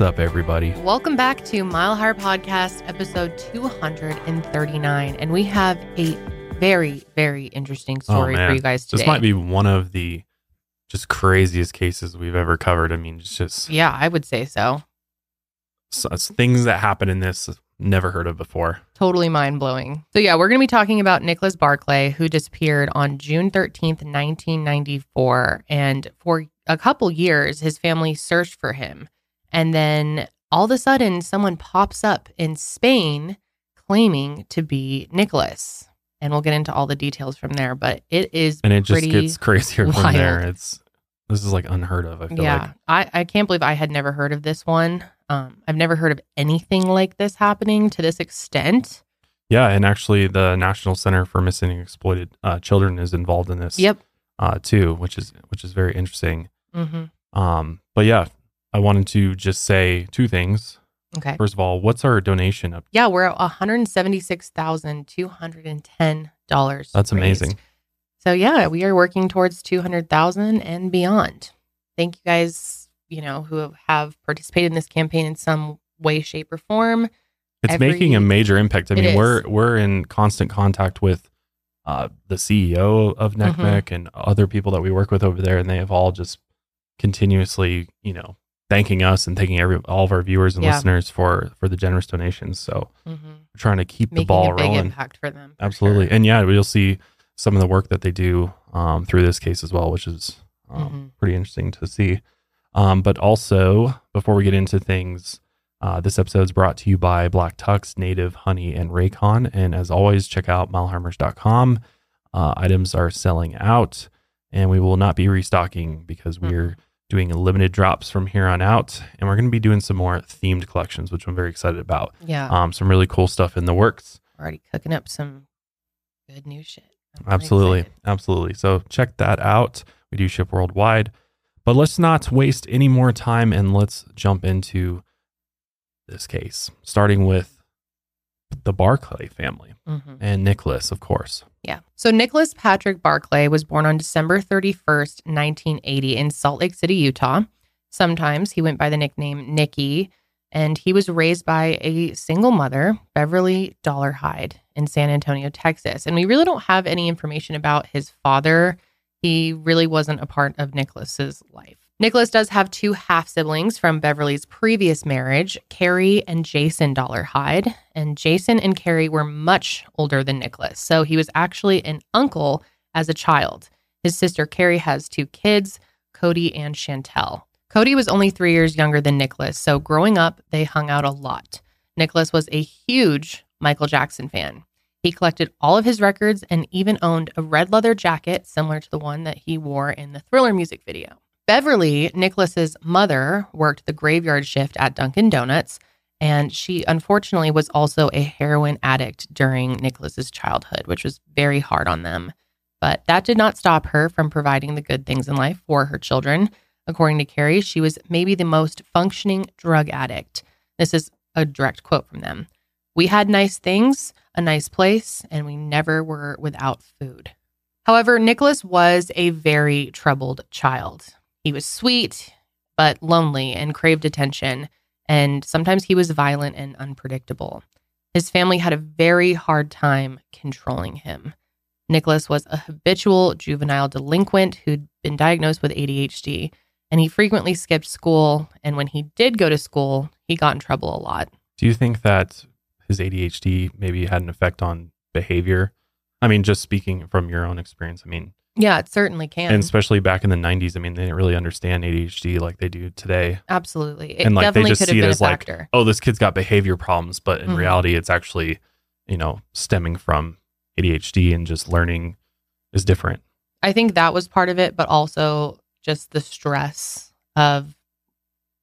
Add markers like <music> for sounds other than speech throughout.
What's up, everybody? Welcome back to Mile Higher Podcast, episode 239. And we have a very, very interesting oh, story for Oh, man. you guys today. This might be one of the just craziest cases we've ever covered. I mean, it's just Yeah, I would say so. s- s- things that happen in this never heard of before. Totally mind blowing. So, yeah, we're going to be talking about Nicholas Barclay, who disappeared on June 13th, 1994. And for a couple years, his family searched for him. And then all of a sudden, someone pops up in Spain claiming to be Nicholas. And we'll get into all the details from there. But it is And it just gets crazier from there. It's this is like unheard of. I feel yeah, like. I, I can't believe I had never heard of this one. Um, I've never heard of anything like this happening to this extent. Yeah, and actually, the National Center for Missing and Exploited uh, Children is involved in this. Yep. Uh, too, which is which is very interesting. hmm Um, but yeah, I wanted to just say two things. Okay. First of all, what's our donation up? Yeah, we're at one hundred seventy-six thousand two hundred and ten dollars. That's amazing. So yeah, we are working towards two hundred thousand and beyond. Thank you guys, you know, who have participated in this campaign in some way, shape, or form. It's every- making a major impact. I mean, is. we're we're in constant contact with uh, the CEO of Mm-hmm. And other people that we work with over there, and they have all just continuously, you know, thanking us and thanking every all of our viewers and Yeah. listeners for for the generous donations. So Mm-hmm. we're trying to keep Making the ball a big rolling. impact for them. for Absolutely, sure. and yeah, we'll see some of the work that they do um, through this case as well, which is um, Mhm. pretty interesting to see. Um, but also, before we get into things, uh, this episode is brought to you by Black Tux, Native Honey, and Raycon. And as always, check out milehighermerch.com. Uh, items are selling out, and we will not be restocking because we're doing limited drops from here on out. And we're going to be doing some more themed collections, which I'm very excited about. Yeah, Um, some really cool stuff in the works. already cooking up some good new shit. I'm Absolutely. Absolutely. So check that out. We do ship worldwide. But let's not waste any more time and let's jump into this case, starting with the Barclay family Mhm. and Nicholas, of course. Yeah. So Nicholas Patrick Barclay was born on December 31st, 1980, in Salt Lake City, Utah. Sometimes he went by the nickname Nicky, and he was raised by a single mother, Beverly Dollarhide, in San Antonio, Texas. And we really don't have any information about his father. He really wasn't a part of Nicholas's life. Nicholas does have two half siblings from Beverly's previous marriage, Carrie and Jason Dollarhide. And Jason and Carrie were much older than Nicholas. So he was actually an uncle as a child. His sister Carrie has two kids, Cody and Chantel. Cody was only three years younger than Nicholas. So growing up, they hung out a lot. Nicholas was a huge Michael Jackson fan. He collected all of his records and even owned a red leather jacket similar to the one that he wore in the Thriller music video. Beverly, Nicholas's mother, worked the graveyard shift at Dunkin' Donuts, and she unfortunately was also a heroin addict during Nicholas's childhood, which was very hard on them. But that did not stop her from providing the good things in life for her children. According to Carrie, she was maybe the most functioning drug addict. This is a direct quote from them. We had nice things, a nice place, and we never were without food. However, Nicholas was a very troubled child. He was sweet, but lonely and craved attention, and sometimes he was violent and unpredictable. His family had a very hard time controlling him. Nicholas was a habitual juvenile delinquent who'd been diagnosed with ADHD, and he frequently skipped school. And when he did go to school, he got in trouble a lot. Do you think that his ADHD maybe had an effect on behavior? I mean, just speaking from your own experience, I mean, Yeah, it certainly can. and especially back in the 90s, I mean, they didn't really understand ADHD like they do today. Absolutely. It and like they just see it as like oh this kid's got behavior problems but in Mhm. reality it's actually you know stemming from adhd and just learning is different I think that was part of it, but also just the stress of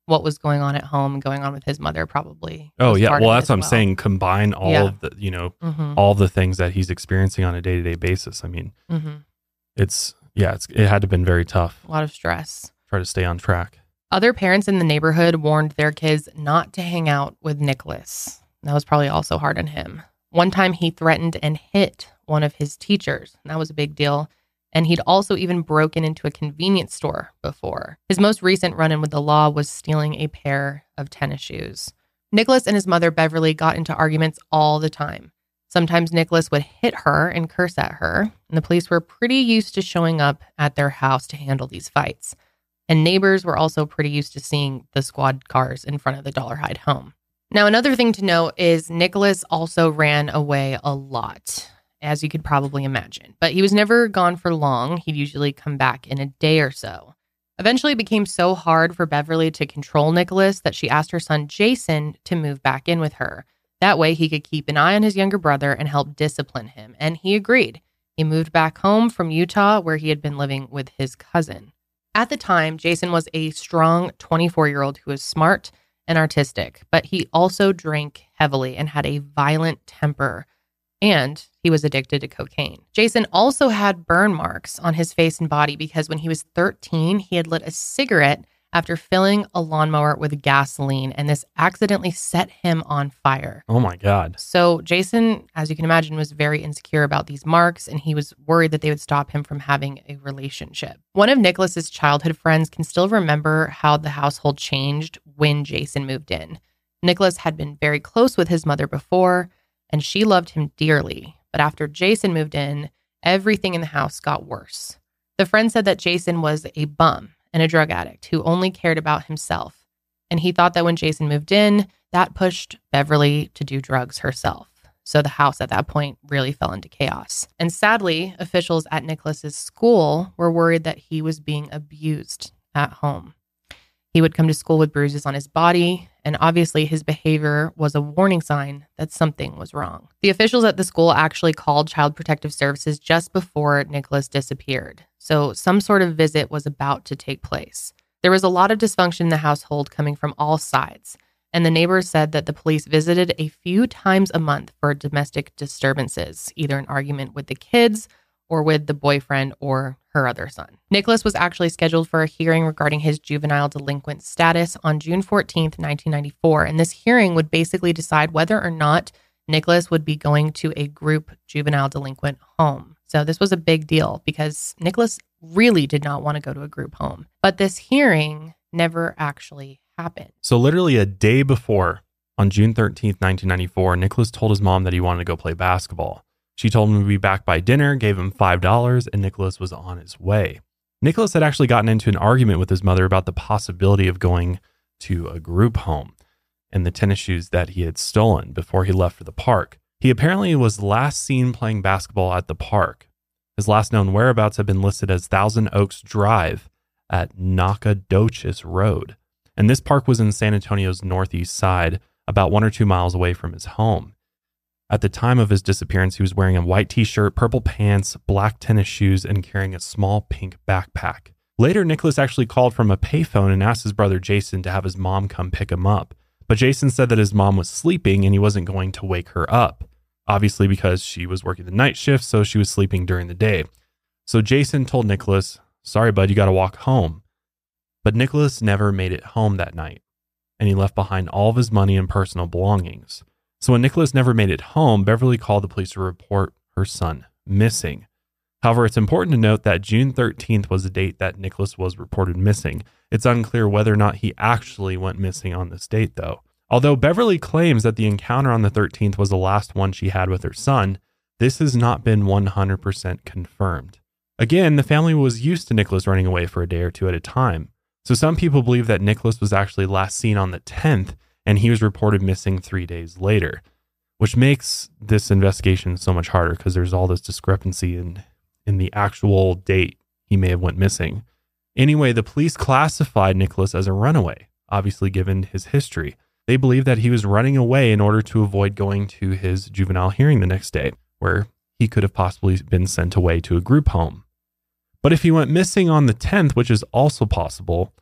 what was going on at home going on with his mother probably. oh yeah well that's what i'm saying combine all Yeah. of the you know Mhm, all the things that he's experiencing on a day-to-day basis i mean mhm. It's yeah it's, it had to have been very tough A lot of stress. try to stay on track Other parents in the neighborhood warned their kids not to hang out with Nicholas. That was probably also hard on him. One time he threatened and hit one of his teachers. and That was a big deal. And he'd also even broken into a convenience store before. His most recent run in with the law was stealing a pair of tennis shoes. Nicholas and his mother, Beverly, got into arguments all the time. Sometimes Nicholas would hit her and curse at her, and the police were pretty used to showing up at their house to handle these fights. And neighbors were also pretty used to seeing the squad cars in front of the Dollar Dollarhide home. Now, another thing to note is Nicholas also ran away a lot, as you could probably imagine, but he was never gone for long. He'd usually come back in a day or so. Eventually, it became so hard for Beverly to control Nicholas that she asked her son Jason to move back in with her. That way, he could keep an eye on his younger brother and help discipline him. And he agreed. He moved back home from Utah, where he had been living with his cousin. At the time, Jason was a strong 24 year old who was smart and artistic, but he also drank heavily and had a violent temper and he was addicted to cocaine. Jason also had burn marks on his face and body because when he was 13, he had lit a cigarette after filling a lawnmower with gasoline, and this accidentally set him on fire. Oh my God. So, Jason, as you can imagine, was very insecure about these marks, and he was worried that they would stop him from having a relationship. One of Nicholas's childhood friends can still remember how the household changed when Jason moved in. Nicholas had been very close with his mother before, and she loved him dearly. But after Jason moved in, everything in the house got worse. The friend said that Jason was a bum and a drug addict who only cared about himself. And he thought that when Jason moved in, that pushed Beverly to do drugs herself. So the house at that point really fell into chaos. And sadly, officials at Nicholas's school were worried that he was being abused at home. He would come to school with bruises on his body, and obviously his behavior was a warning sign that something was wrong. The officials at the school actually called Child Protective Services just before Nicholas disappeared. So some sort of visit was about to take place. There was a lot of dysfunction in the household coming from all sides, and the neighbors said that the police visited a few times a month for domestic disturbances, either an argument with the kids or with the boyfriend or her other son. Nicholas was actually scheduled for a hearing regarding his juvenile delinquent status on June 14th, 1994, and this hearing would basically decide whether or not Nicholas would be going to a group juvenile delinquent home. So this was a big deal because Nicholas really did not want to go to a group home. But this hearing never actually happened. So, literally a day before, on June 13th, 1994, Nicholas told his mom that he wanted to go play basketball. She told him to be back by dinner, gave him $5, and Nicholas was on his way. Nicholas had actually gotten into an argument with his mother about the possibility of going to a group home and the tennis shoes that he had stolen before he left for the park. He apparently was last seen playing basketball at the park. His last known whereabouts have been listed as Thousand Oaks Drive at Nacogdoches Road. And this park was in San Antonio's northeast side, about one or two miles away from his home. At the time of his disappearance, he was wearing a white t shirt, purple pants, black tennis shoes, and carrying a small pink backpack. Later, Nicholas actually called from a payphone and asked his brother Jason to have his mom come pick him up. But Jason said that his mom was sleeping and he wasn't going to wake her up, obviously because she was working the night shift, so she was sleeping during the day. So Jason told Nicholas, Sorry, bud, you got to walk home. But Nicholas never made it home that night, and he left behind all of his money and personal belongings. So when Nicholas never made it home, Beverly called the police to report her son missing. However, it's important to note that June 13th was the date that Nicholas was reported missing. It's unclear whether or not he actually went missing on this date, though. Although Beverly claims that the encounter on the 13th was the last one she had with her son, this has not been 100% confirmed. Again, the family was used to Nicholas running away for a day or two at a time. So some people believe that Nicholas was actually last seen on the 10th and he was reported missing three days later, which makes this investigation so much harder because there's all this discrepancy in, in the actual date he may have went missing. Anyway, the police classified Nicholas as a runaway, obviously given his history. They believe that he was running away in order to avoid going to his juvenile hearing the next day, where he could have possibly been sent away to a group home. But if he went missing on the 10th, which is also possible,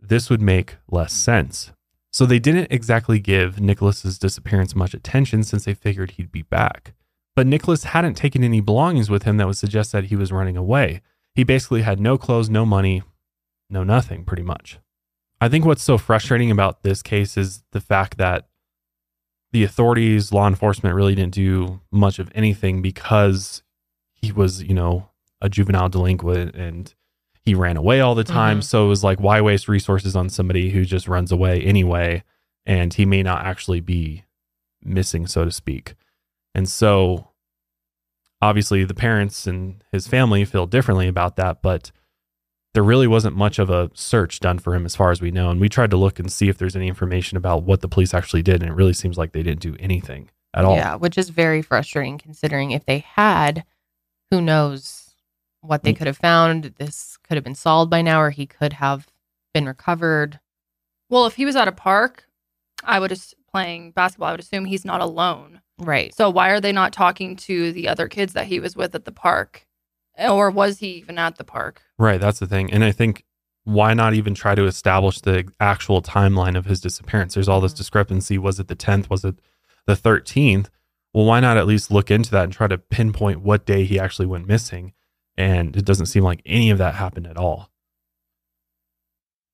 this would make less sense. So they didn't exactly give Nicholas's disappearance much attention since they figured he'd be back. But Nicholas hadn't taken any belongings with him that would suggest that he was running away. He basically had no clothes, no money, no nothing, pretty much. I think what's so frustrating about this case is the fact that the authorities, law enforcement really didn't do much of anything because he was, you know, a juvenile delinquent and he ran away all the time. Mm-hmm. So it was like, why waste resources on somebody who just runs away anyway? and he may not actually be missing, so to speak. And so obviously the parents and his family feel differently about that, but there really wasn't much of a search done for him as far as we know. And we tried to look and see if there's any information about what the police actually did, and it really seems like they didn't do anything at all. Yeah, which is very frustrating considering if they had, who knows what they Mm. could have found. This could have been solved by now, or he could have been recovered. Well, if he was at a park, I would as- playing basketball. I would assume he's not alone. Right. So why are they not talking to the other kids that he was with at the park, or was he even at the park? Right, that's the thing. And I think why not even try to establish the actual timeline of his disappearance? There's all this Mhm. discrepancy. Was it the 10th? Was it the 13th? Well, why not at least look into that and try to pinpoint what day he actually went missing? And it doesn't seem like any of that happened at all.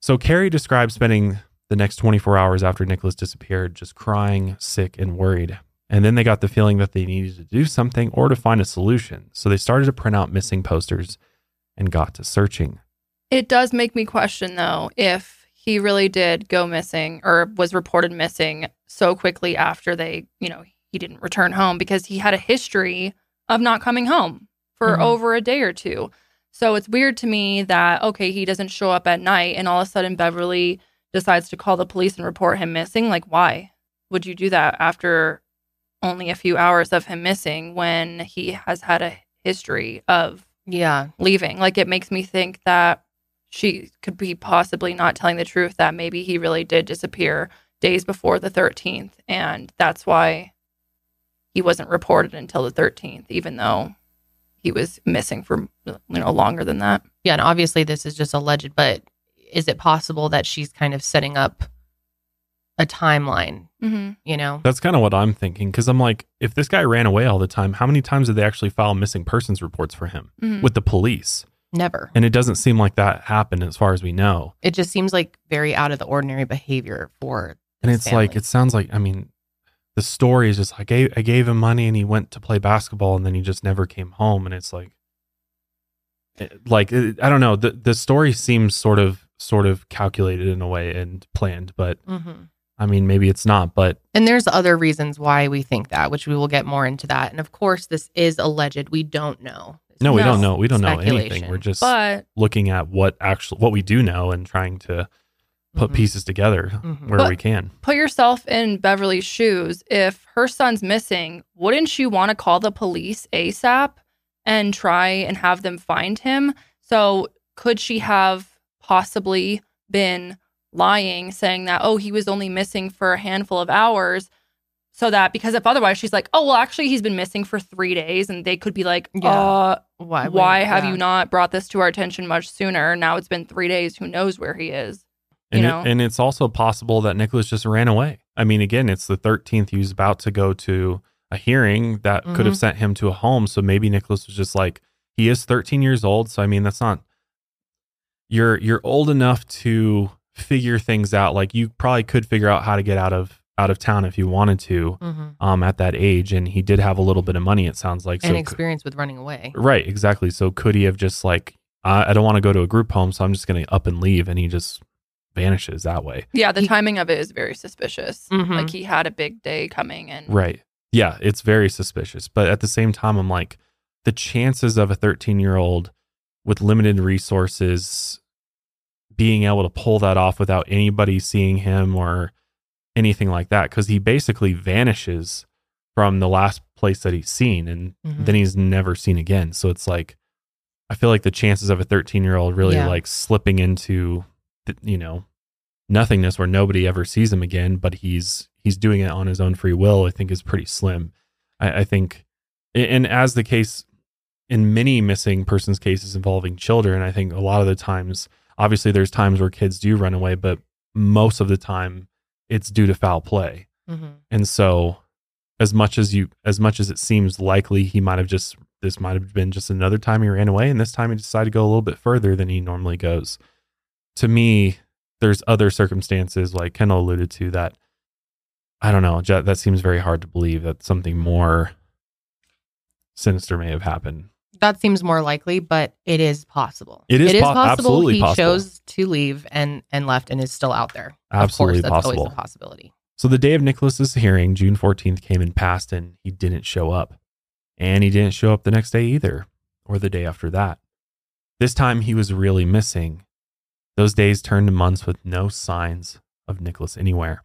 So Carrie described spending the next 24 hours after Nicholas disappeared just crying, sick, and worried. And then they got the feeling that they needed to do something or to find a solution. So they started to print out missing posters and got to searching. It does make me question though if he really did go missing or was reported missing so quickly after they, you know, he didn't return home because he had a history of not coming home for Mhm. over a day or two. So it's weird to me that okay, he doesn't show up at night and all of a sudden Beverly decides to call the police and report him missing. Like why would you do that after only a few hours of him missing when he has had a history of Yeah. leaving. Like it makes me think that she could be possibly not telling the truth that maybe he really did disappear days before the 13th and that's why he wasn't reported until the 13th even though he was missing for you know longer than that. Yeah. And obviously, this is just alleged, but is it possible that she's kind of setting up a timeline? Mhm. You know? That's kind of what I'm thinking because I'm like, if this guy ran away all the time, how many times did they actually file missing persons reports for him Mhm. with the police? Never. And it doesn't seem like that happened as far as we know. It just seems like very out of the ordinary behavior for. And this it's like, it sounds like, I mean, the story is just, I gave, I gave him money and he went to play basketball and then he just never came home. And it's like, it- like, it, I don't know. The, the story seems sort of, sort of calculated in a way and planned, but Mhm. I mean, maybe it's not, but And there's other reasons why we think that, which we will get more into that. And of course, this is alleged. We don't know. This no, we don't know. We don't know anything. We're just But looking at what actually, what we do know and trying to put Mhm. pieces together Mhm. where But- we can. put yourself in Beverly's shoes. If her son's missing, wouldn't you want to call the police ASAP and try and have them find him? So, could she have possibly been lying, saying that, oh, he was only missing for a handful of hours? So that because if otherwise she's like, oh, well, actually, he's been missing for three days, and they could be like, Yeah. uh, Why? why, have yeah. you not brought this to our attention much sooner? Now it's been three days. Who knows where he is? And, it, and it's also possible that Nicholas just ran away. I mean, again, it's the 13th. He was about to go to a hearing that could have Mhm. sent him to a home. So maybe Nicholas was just like, he is 13 years old. So I mean, that's not you're you're old enough to figure things out. Like you probably could figure out how to get out of out of town if you wanted to Mhm. um at that age. And he did have a little bit of money, it sounds like. And so experience with running away. Right, exactly. So could he have just like, I, I don't want to go to a group home, so I'm just going to up and leave, and he just vanishes that way. Yeah, the He- timing of it is very suspicious. Mhm. Like he had a big day coming and Right. Yeah, it's very suspicious. But at the same time, I'm like, the chances of a 13 year old with limited resources being able to pull that off without anybody seeing him or anything like that, because he basically vanishes from the last place that he's seen and Mhm. then he's never seen again. So it's like, I feel like the chances of a 13 year old really Yeah. like slipping into, the, you know, nothingness where nobody ever sees him again, but he's he's doing it on his own free will. I think is pretty slim. I, I think, and as the case in many missing persons cases involving children, I think a lot of the times, obviously, there's times where kids do run away, but most of the time, it's due to foul play. Mhm. And so as much as you as much as it seems likely he might have just this might have been just another time he ran away and this time he decided to go a little bit further than he normally goes. To me, there's other circumstances like Kendall alluded to that I don't know, that seems very hard to believe that something more sinister may have happened. That seems more likely, but it is possible. It is po- possible. he possible. chose to leave and and left and is still out there. Absolutely of course, that's possible. always a possibility. So the day of Nicholas's hearing, June 14th, came and passed, and he didn't show up. And he didn't show up the next day either, or the day after that. This time he was really missing. Those days turned to months with no signs of Nicholas anywhere.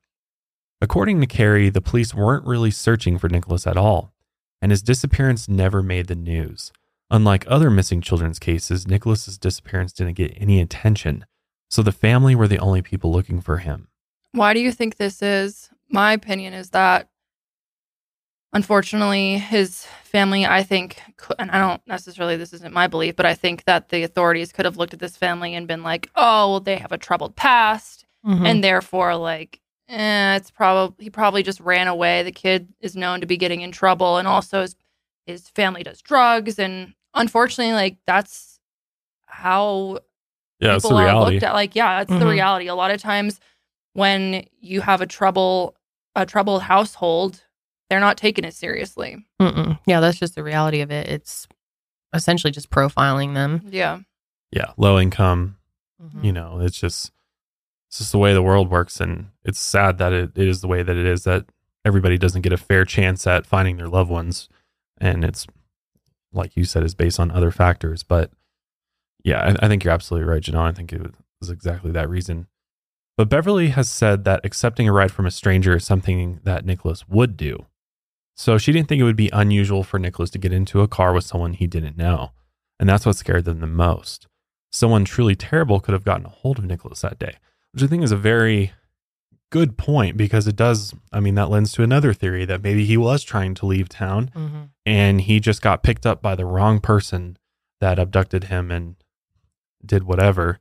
According to Carrie, the police weren't really searching for Nicholas at all, and his disappearance never made the news. Unlike other missing children's cases, Nicholas's disappearance didn't get any attention, so the family were the only people looking for him. Why do you think this is? My opinion is that unfortunately his family i think and i don't necessarily this isn't my belief but i think that the authorities could have looked at this family and been like oh well they have a troubled past Mhm. and therefore like eh, it's probably he probably just ran away the kid is known to be getting in trouble and also his, his family does drugs and unfortunately like that's how Yeah, that's the people are looked at like yeah that's the Mhm. reality a lot of times when you have a trouble a troubled household they're not taking it seriously Mm-mm. yeah, that's just the reality of it. It's essentially just profiling them. yeah Yeah, low income, Mhm. you know, it's just it's just the way the world works and it's sad that it, it is the way that it is that everybody doesn't get a fair chance at finding their loved ones and it's like you said is based on other factors but yeah I, I think you're absolutely right Janelle I think it was exactly that reason but Beverly has said that accepting a ride from a stranger is something that Nicholas would do so she didn't think it would be unusual for Nicholas to get into a car with someone he didn't know and that's what scared them the most someone truly terrible could have gotten a hold of Nicholas that day, which I think is a very good point because it does. I mean, that lends to another theory that maybe he was trying to leave town Mhm. and he just got picked up by the wrong person that abducted him and did whatever.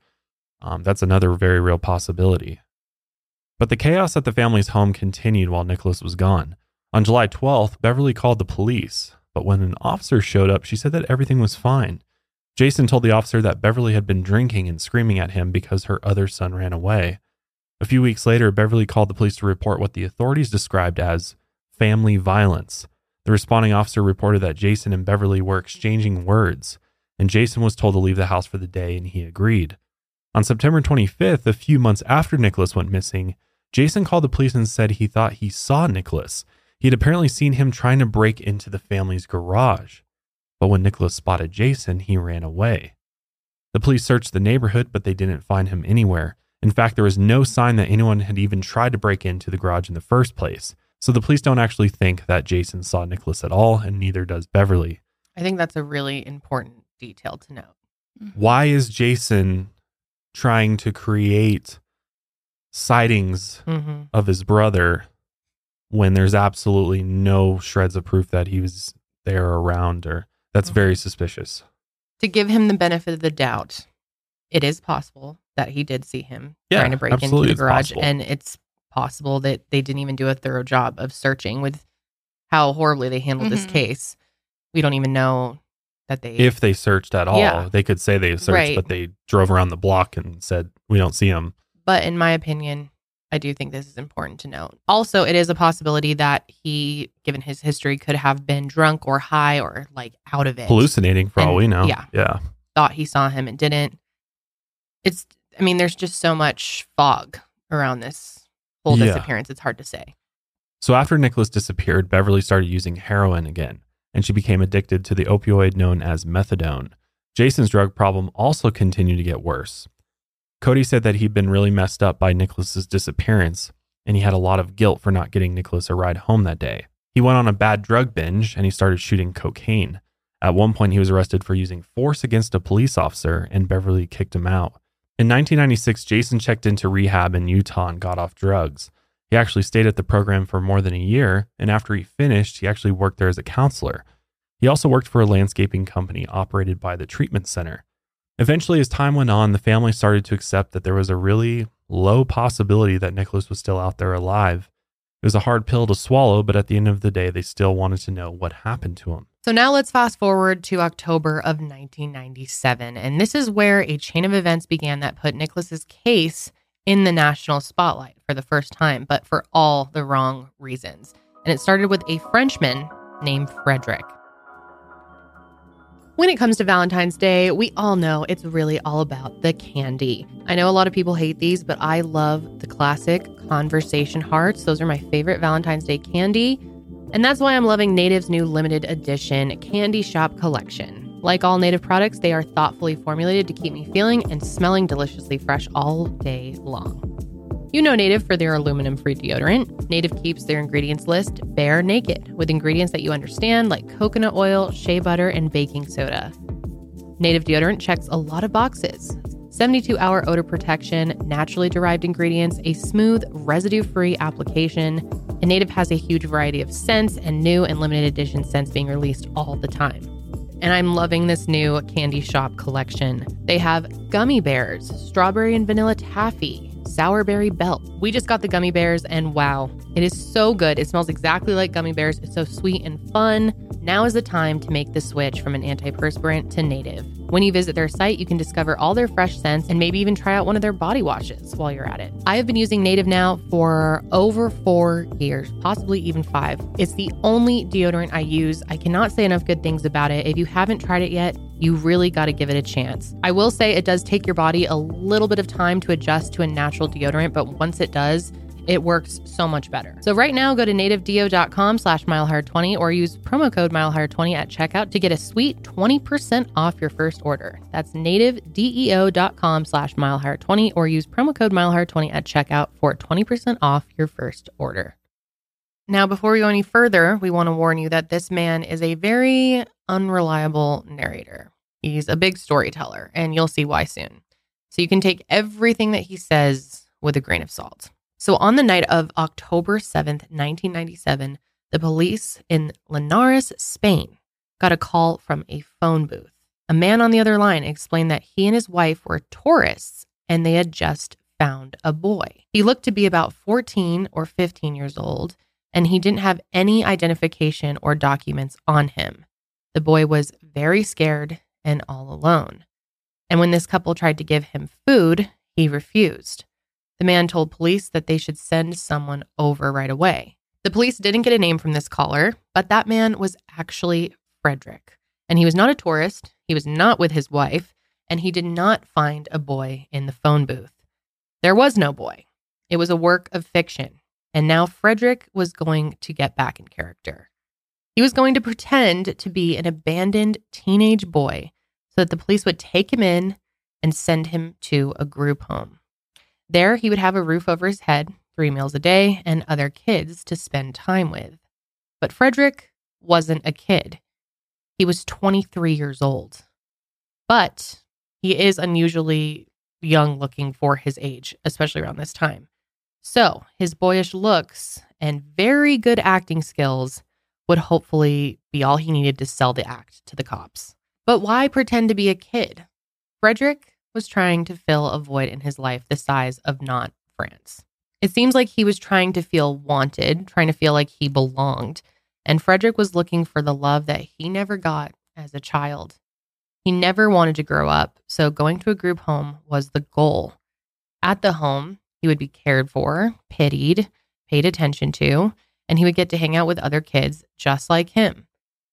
Um, that's another very real possibility. But the chaos at the family's home continued while Nicholas was gone. On July 12th, Beverly called the police, but when an officer showed up, she said that everything was fine. Jason told the officer that Beverly had been drinking and screaming at him because her other son ran away. A few weeks later, Beverly called the police to report what the authorities described as family violence. The responding officer reported that Jason and Beverly were exchanging words, and Jason was told to leave the house for the day, and he agreed. On September 25th, a few months after Nicholas went missing, Jason called the police and said he thought he saw Nicholas. He had apparently seen him trying to break into the family's garage. But when Nicholas spotted Jason, he ran away. The police searched the neighborhood, but they didn't find him anywhere. In fact, there was no sign that anyone had even tried to break into the garage in the first place. So the police don't actually think that Jason saw Nicholas at all, and neither does Beverly. I think that's a really important detail to note. Why is Jason trying to create sightings Mm-hmm. of his brother when there's absolutely no shreds of proof that he was there or around or that's Mhm. very suspicious. To give him the benefit of the doubt, it is possible that he did see him Yeah, trying to break into the garage, possible. and it's possible that they didn't even do a thorough job of searching with how horribly they handled this Mhm. case. We don't even know that they. If they searched at all, Yeah. they could say they searched, Right. but they drove around the block and said, We don't see him. but in my opinion, I do think this is important to note. Also, it is a possibility that he, given his history, could have been drunk or high or like out of it. Hallucinating for all we know. yeah. Yeah. thought he saw him and didn't. It's, I mean, there's just so much fog around this whole Yeah. disappearance. It's hard to say. So after Nicholas disappeared, Beverly started using heroin again, and she became addicted to the opioid known as methadone. Jason's drug problem also continued to get worse. Cody said that he'd been really messed up by Nicholas's disappearance, and he had a lot of guilt for not getting Nicholas a ride home that day. He went on a bad drug binge and he started shooting cocaine. At one point, he was arrested for using force against a police officer, and Beverly kicked him out. In 1996, Jason checked into rehab in Utah and got off drugs. He actually stayed at the program for more than a year, and after he finished, he actually worked there as a counselor. He also worked for a landscaping company operated by the treatment center. Eventually, as time went on, the family started to accept that there was a really low possibility that Nicholas was still out there alive. It was a hard pill to swallow, but at the end of the day, they still wanted to know what happened to him. So now let's fast forward to October of 1997. And this is where a chain of events began that put Nicholas's case in the national spotlight for the first time, but for all the wrong reasons. And it started with a Frenchman named Frederick. When it comes to Valentine's Day, we all know it's really all about the candy. I know a lot of people hate these, but I love the classic conversation hearts. Those are my favorite Valentine's Day candy. And that's why I'm loving Native's new limited edition Candy Shop collection. Like all Native products, they are thoughtfully formulated to keep me feeling and smelling deliciously fresh all day long. You know Native for their aluminum free deodorant. Native keeps their ingredients list bare naked with ingredients that you understand like coconut oil, shea butter, and baking soda. Native deodorant checks a lot of boxes 72 hour odor protection, naturally derived ingredients, a smooth, residue free application. And Native has a huge variety of scents and new and limited edition scents being released all the time. And I'm loving this new candy shop collection. They have gummy bears, strawberry and vanilla taffy, sourberry belt. We just got the gummy bears and wow, it is so good. It smells exactly like gummy bears. It's so sweet and fun. Now is the time to make the switch from an antiperspirant to native. When you visit their site, you can discover all their fresh scents and maybe even try out one of their body washes while you're at it. I have been using Native now for over four years, possibly even five. It's the only deodorant I use. I cannot say enough good things about it. If you haven't tried it yet, you really got to give it a chance. I will say it does take your body a little bit of time to adjust to a natural deodorant, but once it does, it works so much better. So right now, go to nativedeo.com slash milehigher20 or use promo code milehigher20 at checkout to get a sweet 20% off your first order. That's nativedeo.com slash milehigher20 or use promo code milehigher20 at checkout for 20% off your first order. Now, before we go any further, we want to warn you that this man is a very unreliable narrator. He's a big storyteller, and you'll see why soon. So you can take everything that he says with a grain of salt. So on the night of October 7th, 1997, the police in Linares, Spain, got a call from a phone booth. A man on the other line explained that he and his wife were tourists and they had just found a boy. He looked to be about 14 or 15 years old, and he didn't have any identification or documents on him. The boy was very scared and all alone. And when this couple tried to give him food, he refused. The man told police that they should send someone over right away. The police didn't get a name from this caller, but that man was actually Frederick. And he was not a tourist, he was not with his wife, and he did not find a boy in the phone booth. There was no boy. It was a work of fiction. And now Frederick was going to get back in character. He was going to pretend to be an abandoned teenage boy so that the police would take him in and send him to a group home. There, he would have a roof over his head, three meals a day, and other kids to spend time with. But Frederick wasn't a kid. He was 23 years old. But he is unusually young looking for his age, especially around this time. So his boyish looks and very good acting skills would hopefully be all he needed to sell the act to the cops. But why pretend to be a kid? Frederick was trying to fill a void in his life the size of not France. It seems like he was trying to feel wanted, trying to feel like he belonged. And Frederick was looking for the love that he never got as a child. He never wanted to grow up, so going to a group home was the goal. At the home, he would be cared for, pitied, paid attention to, and he would get to hang out with other kids just like him.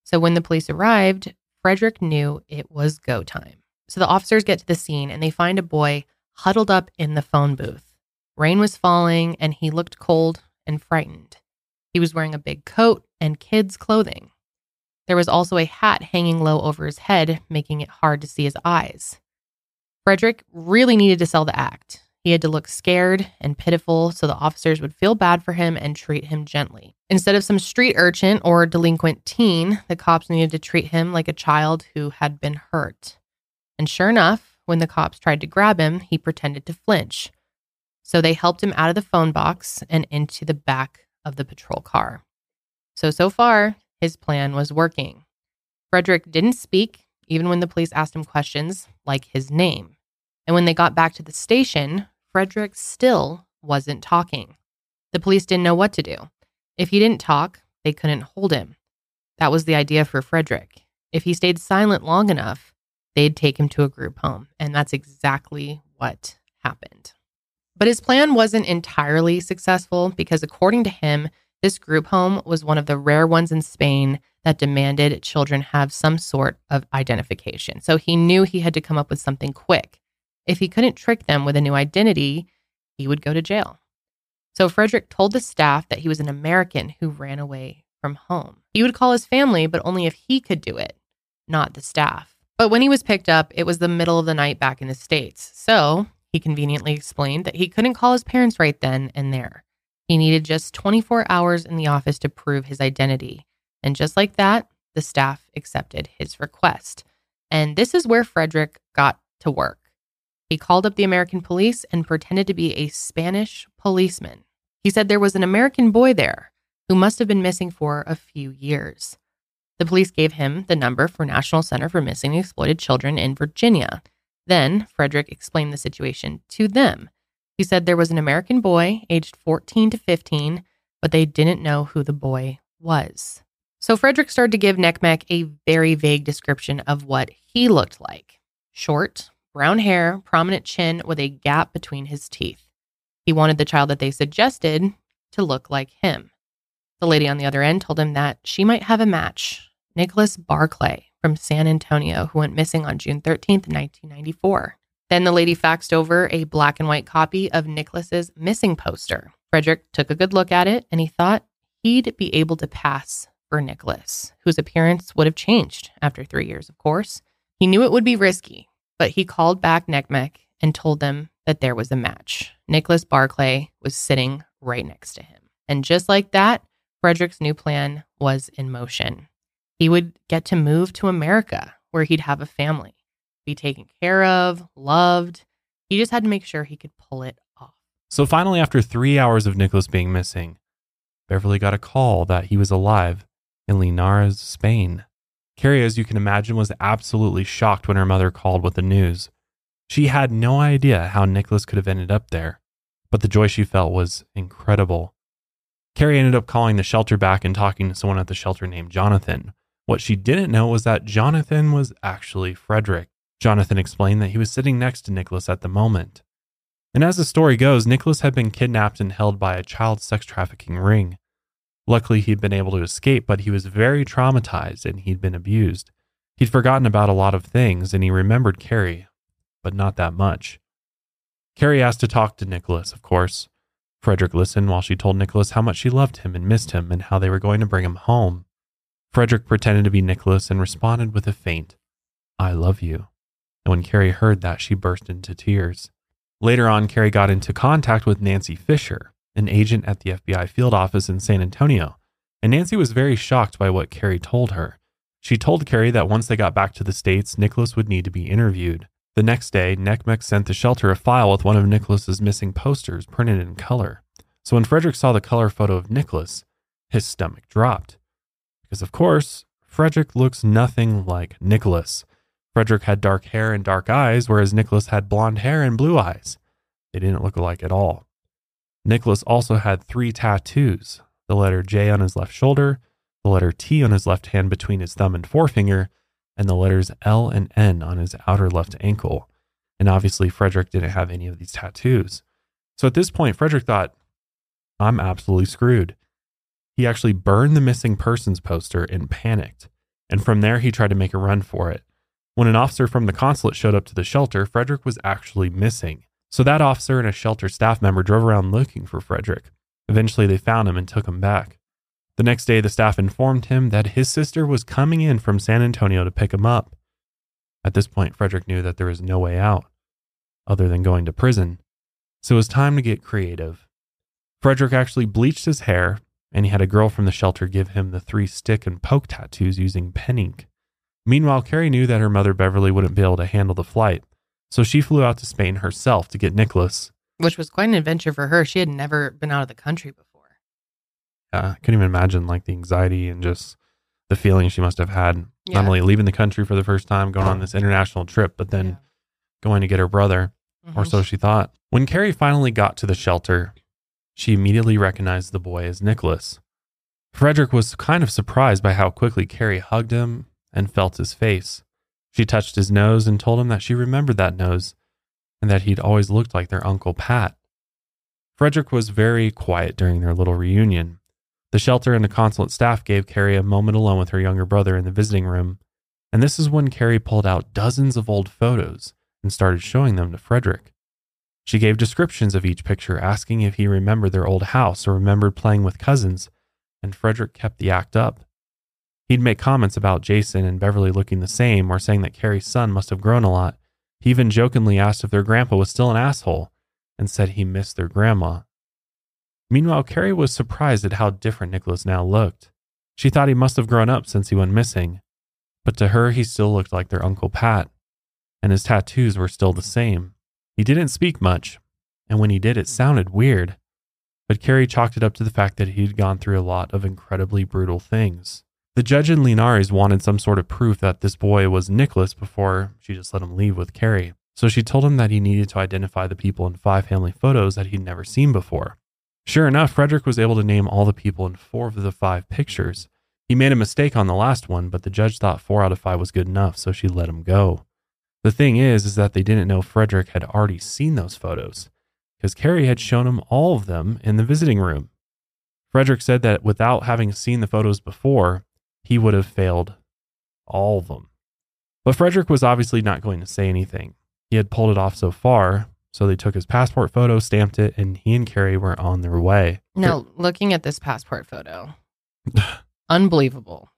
So when the police arrived, Frederick knew it was go time. So the officers get to the scene and they find a boy huddled up in the phone booth. Rain was falling and he looked cold and frightened. He was wearing a big coat and kids' clothing. There was also a hat hanging low over his head, making it hard to see his eyes. Frederick really needed to sell the act. He had to look scared and pitiful so the officers would feel bad for him and treat him gently. Instead of some street urchin or delinquent teen, the cops needed to treat him like a child who had been hurt. And sure enough, when the cops tried to grab him, he pretended to flinch. So they helped him out of the phone box and into the back of the patrol car. So, so far, his plan was working. Frederick didn't speak, even when the police asked him questions like his name. And when they got back to the station, Frederick still wasn't talking. The police didn't know what to do. If he didn't talk, they couldn't hold him. That was the idea for Frederick. If he stayed silent long enough, they'd take him to a group home. And that's exactly what happened. But his plan wasn't entirely successful because, according to him, This group home was one of the rare ones in Spain that demanded children have some sort of identification. So he knew he had to come up with something quick. If he couldn't trick them with a new identity, he would go to jail. So Frederick told the staff that he was an American who ran away from home. He would call his family, but only if he could do it, not the staff. But when he was picked up, it was the middle of the night back in the States. So he conveniently explained that he couldn't call his parents right then and there. He needed just 24 hours in the office to prove his identity. And just like that, the staff accepted his request. And this is where Frederick got to work. He called up the American police and pretended to be a Spanish policeman. He said there was an American boy there who must have been missing for a few years. The police gave him the number for National Center for Missing and Exploited Children in Virginia. Then Frederick explained the situation to them. He said there was an American boy aged 14 to 15, but they didn't know who the boy was. So Frederick started to give NCMEC a very vague description of what he looked like short, brown hair, prominent chin with a gap between his teeth. He wanted the child that they suggested to look like him. The lady on the other end told him that she might have a match Nicholas Barclay from San Antonio, who went missing on June 13th, 1994. Then the lady faxed over a black and white copy of Nicholas's missing poster. Frederick took a good look at it and he thought he'd be able to pass for Nicholas, whose appearance would have changed after three years, of course. He knew it would be risky, but he called back NCMEC and told them that there was a match. Nicholas Barclay was sitting right next to him. And just like that, Frederick's new plan was in motion. He would get to move to America where he'd have a family, be taken care of, loved. He just had to make sure he could pull it off. So finally, after three hours of Nicholas being missing, Beverly got a call that he was alive in Linares, Spain. Carrie, as you can imagine, was absolutely shocked when her mother called with the news. She had no idea how Nicholas could have ended up there, but the joy she felt was incredible. Carrie ended up calling the shelter back and talking to someone at the shelter named Jonathan. What she didn't know was that Jonathan was actually Frederick. Jonathan explained that he was sitting next to Nicholas at the moment. And as the story goes, Nicholas had been kidnapped and held by a child sex trafficking ring. Luckily, he'd been able to escape, but he was very traumatized and he'd been abused. He'd forgotten about a lot of things and he remembered Carrie, but not that much. Carrie asked to talk to Nicholas, of course. Frederick listened while she told Nicholas how much she loved him and missed him and how they were going to bring him home. Frederick pretended to be Nicholas and responded with a faint, I love you. And when Carrie heard that, she burst into tears. Later on, Carrie got into contact with Nancy Fisher, an agent at the FBI field office in San Antonio, and Nancy was very shocked by what Carrie told her. She told Carrie that once they got back to the States, Nicholas would need to be interviewed. The next day, NCMEC sent the shelter a file with one of Nicholas's missing posters printed in color. So when Frederick saw the color photo of Nicholas, his stomach dropped. Because, of course, Frederick looks nothing like Nicholas. Frederick had dark hair and dark eyes, whereas Nicholas had blonde hair and blue eyes. They didn't look alike at all. Nicholas also had three tattoos the letter J on his left shoulder, the letter T on his left hand between his thumb and forefinger, and the letters L and N on his outer left ankle. And obviously, Frederick didn't have any of these tattoos. So at this point, Frederick thought, I'm absolutely screwed. He actually burned the missing persons poster and panicked. And from there, he tried to make a run for it. When an officer from the consulate showed up to the shelter, Frederick was actually missing. So that officer and a shelter staff member drove around looking for Frederick. Eventually, they found him and took him back. The next day, the staff informed him that his sister was coming in from San Antonio to pick him up. At this point, Frederick knew that there was no way out other than going to prison. So it was time to get creative. Frederick actually bleached his hair, and he had a girl from the shelter give him the three stick and poke tattoos using pen ink. Meanwhile, Carrie knew that her mother Beverly wouldn't be able to handle the flight, so she flew out to Spain herself to get Nicholas. Which was quite an adventure for her. She had never been out of the country before. Yeah, I couldn't even imagine like the anxiety and just the feeling she must have had. Yeah. Not only leaving the country for the first time, going on this international trip, but then Yeah. going to get her brother, or Mhm. so she thought. When Carrie finally got to the shelter, she immediately recognized the boy as Nicholas. Frederick was kind of surprised by how quickly Carrie hugged him and felt his face. She touched his nose and told him that she remembered that nose and that he'd always looked like their Uncle Pat. Frederick was very quiet during their little reunion, The shelter and the consulate staff gave Carrie a moment alone with her younger brother in the visiting room, and this is when Carrie pulled out dozens of old photos and started showing them to Frederick. She gave descriptions of each picture, asking if he remembered their old house or remembered playing with cousins, and Frederick kept the act up. He'd make comments about Jason and Beverly looking the same or saying that Carrie's son must have grown a lot. He even jokingly asked if their grandpa was still an asshole and said he missed their grandma. Meanwhile, Carrie was surprised at how different Nicholas now looked. She thought he must have grown up since he went missing, but to her, he still looked like their Uncle Pat, and his tattoos were still the same. He didn't speak much, and when he did, it sounded weird. But Carrie chalked it up to the fact that he'd gone through a lot of incredibly brutal things. The judge and Linares wanted some sort of proof that this boy was Nicholas before she just let him leave with Carrie. So she told him that he needed to identify the people in five family photos that he'd never seen before. Sure enough, Frederick was able to name all the people in four of the five pictures. He made a mistake on the last one, but the judge thought four out of five was good enough, so she let him go. The thing is, is that they didn't know Frederick had already seen those photos, because Carrie had shown him all of them in the visiting room. Frederick said that without having seen the photos before, he would have failed all of them. But Frederick was obviously not going to say anything. He had pulled it off so far, so they took his passport photo, stamped it, and he and Carrie were on their way. Now, looking at this passport photo, <sighs> unbelievable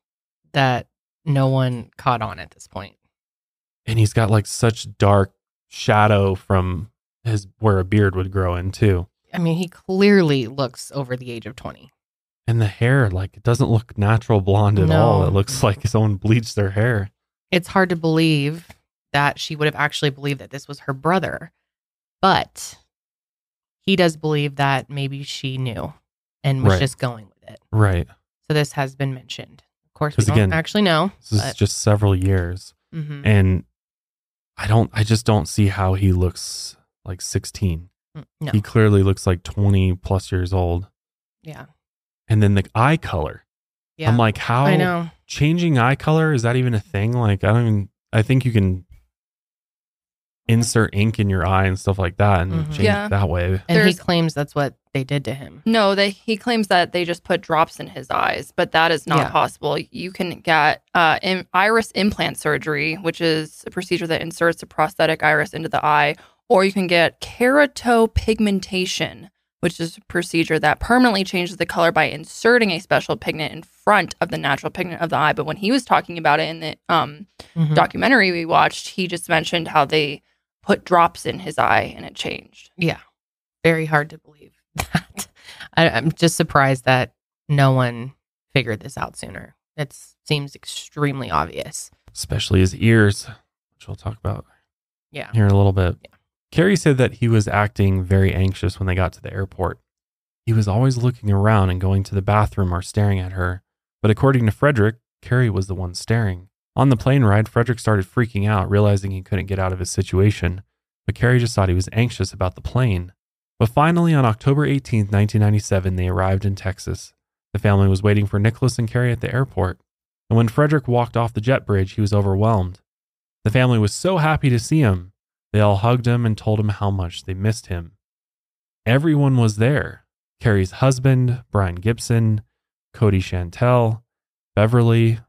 that no one caught on at this point. And he's got like such dark shadow from his where a beard would grow in too. I mean, he clearly looks over the age of 20. And the hair, like it doesn't look natural blonde at No. all. It looks like someone bleached their hair. It's hard to believe that she would have actually believed that this was her brother, but he does believe that maybe she knew and was Right. just going with it. Right. So this has been mentioned. Of course, we don't again, actually know. This is just several years. Mhm. And I don't I just don't see how he looks like 16. Mm, No, He clearly looks like 20 plus years old. yeah, And then the eye color. yeah. I'm like, how I know. changing eye color is that even a thing? Like, I don't even. I think you can insert ink in your eye and stuff like that and Mhm. change Yeah. it that way. And he claims that's what they did to him. No, they he claims that they just put drops in his eyes, but that is not Yeah. possible. You can get uh, im- iris implant surgery, which is a procedure that inserts a prosthetic iris into the eye, or you can get keratopigmentation, which is a procedure that permanently changes the color by inserting a special pigment in front of the natural pigment of the eye. But when he was talking about it in the um, Mhm. documentary we watched, he just mentioned how they put drops in his eye and it changed. Yeah, very hard to believe <laughs> that. I, I'm just surprised that no one figured this out sooner. It seems extremely obvious. Especially his ears, which we'll talk about Yeah. here in a little bit. Yeah. Carrie said that he was acting very anxious when they got to the airport. He was always looking around and going to the bathroom or staring at her. But according to Frederick, Carrie was the one staring. On the plane ride, Frederick started freaking out, realizing he couldn't get out of his situation. But Carrie just thought he was anxious about the plane. But finally, on October 18th, 1997, they arrived in Texas. The family was waiting for Nicholas and Carrie at the airport. And when Frederick walked off the jet bridge, he was overwhelmed. The family was so happy to see him. They all hugged him and told him how much they missed him. Everyone was there Carrie's husband, Brian Gibson, Cody Chantel, Beverly,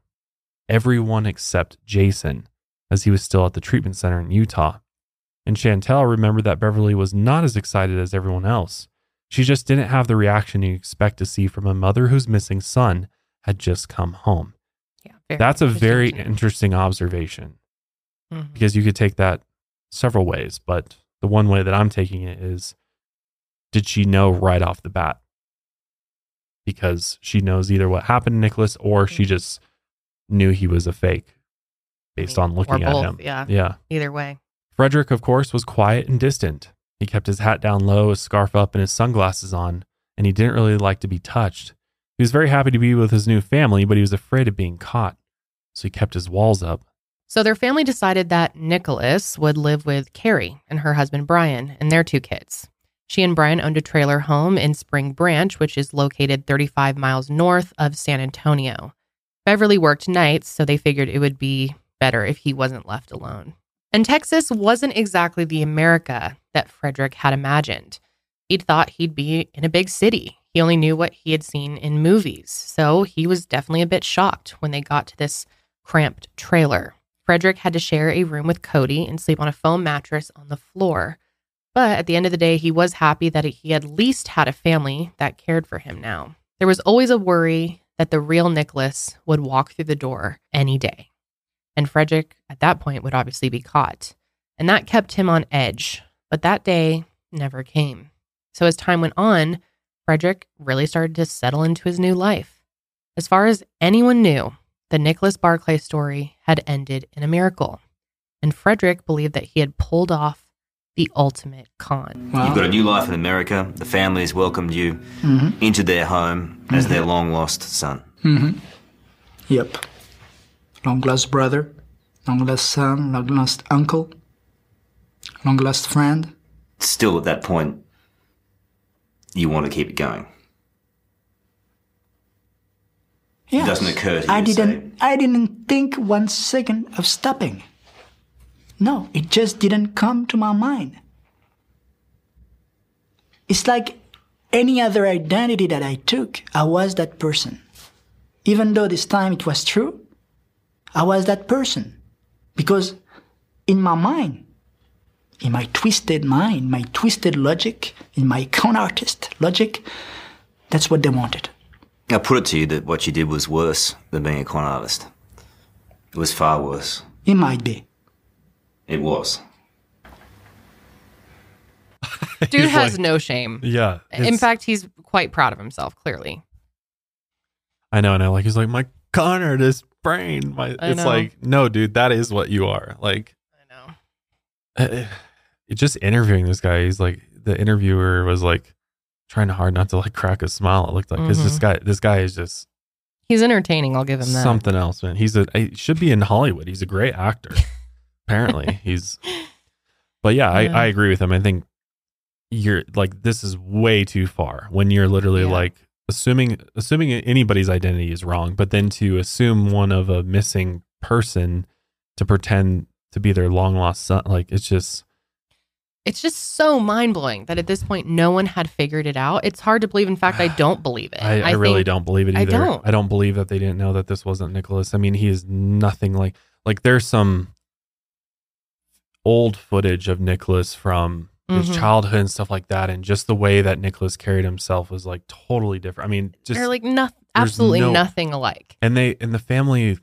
everyone except Jason, as he was still at the treatment center in Utah. And Chantel remembered that Beverly was not as excited as everyone else. She just didn't have the reaction you expect to see from a mother whose missing son had just come home. Yeah. That's a very interesting observation Mhm. because you could take that several ways, but the one way that I'm taking it is did she know right off the bat? Because she knows either what happened to Nicholas or she Mhm. just knew he was a fake based on looking or at him. Yeah. Yeah. Either way. Frederick, of course, was quiet and distant. He kept his hat down low, his scarf up, and his sunglasses on, and he didn't really like to be touched. He was very happy to be with his new family, but he was afraid of being caught. So he kept his walls up. So their family decided that Nicholas would live with Carrie and her husband Brian and their two kids. She and Brian owned a trailer home in Spring Branch, which is located 35 miles north of San Antonio. Beverly worked nights, so they figured it would be better if he wasn't left alone. And Texas wasn't exactly the America that Frederick had imagined. He'd thought he'd be in a big city. He only knew what he had seen in movies. So he was definitely a bit shocked when they got to this cramped trailer. Frederick had to share a room with Cody and sleep on a foam mattress on the floor. But at the end of the day, he was happy that he at least had a family that cared for him now. There was always a worry that the real Nicholas would walk through the door any day. And Frederick, at that point, would obviously be caught. And that kept him on edge. But that day never came. So as time went on, Frederick really started to settle into his new life. As far as anyone knew, the Nicholas Barclay story had ended in a miracle. And Frederick believed that he had pulled off the ultimate con. You've got a new life in America. The family has welcomed you mm-hmm. into their home as their mm-hmm. long lost son. Mm-hmm. Yep. Long lost brother, long lost son, long lost uncle, long lost friend. Still, at that point, you want to keep it going. Yes. doesn't occur to I you to didn't. I didn't think one second of stopping. No, it just didn't come to my mind. It's like any other identity that I took. I was that person. Even though this time it was true, I was that person. Because in my mind, in my twisted mind, my twisted logic, in my con artist logic, that's what they wanted. I put it to you that what you did was worse than being a con artist. It was far worse. It might be. It was. <laughs> Dude He's has like- no shame. Yeah. In fact, he's quite proud of himself, clearly. I know, and I know. Like he's like my con artist brain. My, it's like no, dude, that is what you are. Like I know. uh, <sighs> just interviewing this guy. He's like the interviewer was like trying hard not to like crack a smile. It looked like because this Mhm. guy, this guy is just He's entertaining, I'll give him that. something else, man. He's a he should be in Hollywood. He's a great actor. <laughs> Apparently, <laughs> he's. But yeah, I, Yeah. I agree with him. I think you're like this is way too far when you're literally Yeah. like assuming assuming anybody's identity is wrong, but then to assume one of a missing person to pretend to be their long lost son, like it's just It's just so mind blowing that at this point no one had figured it out. It's hard to believe. In fact, I don't believe it. <sighs> I, I, really don't believe it either. I don't. I don't believe that they didn't know that this wasn't Nicholas. I mean, he is nothing like like there's some old footage of Nicholas from his Mhm. childhood and stuff like that, and just the way that Nicholas carried himself was like totally different. I mean, just They're like nothing, absolutely no- nothing alike. and they and the family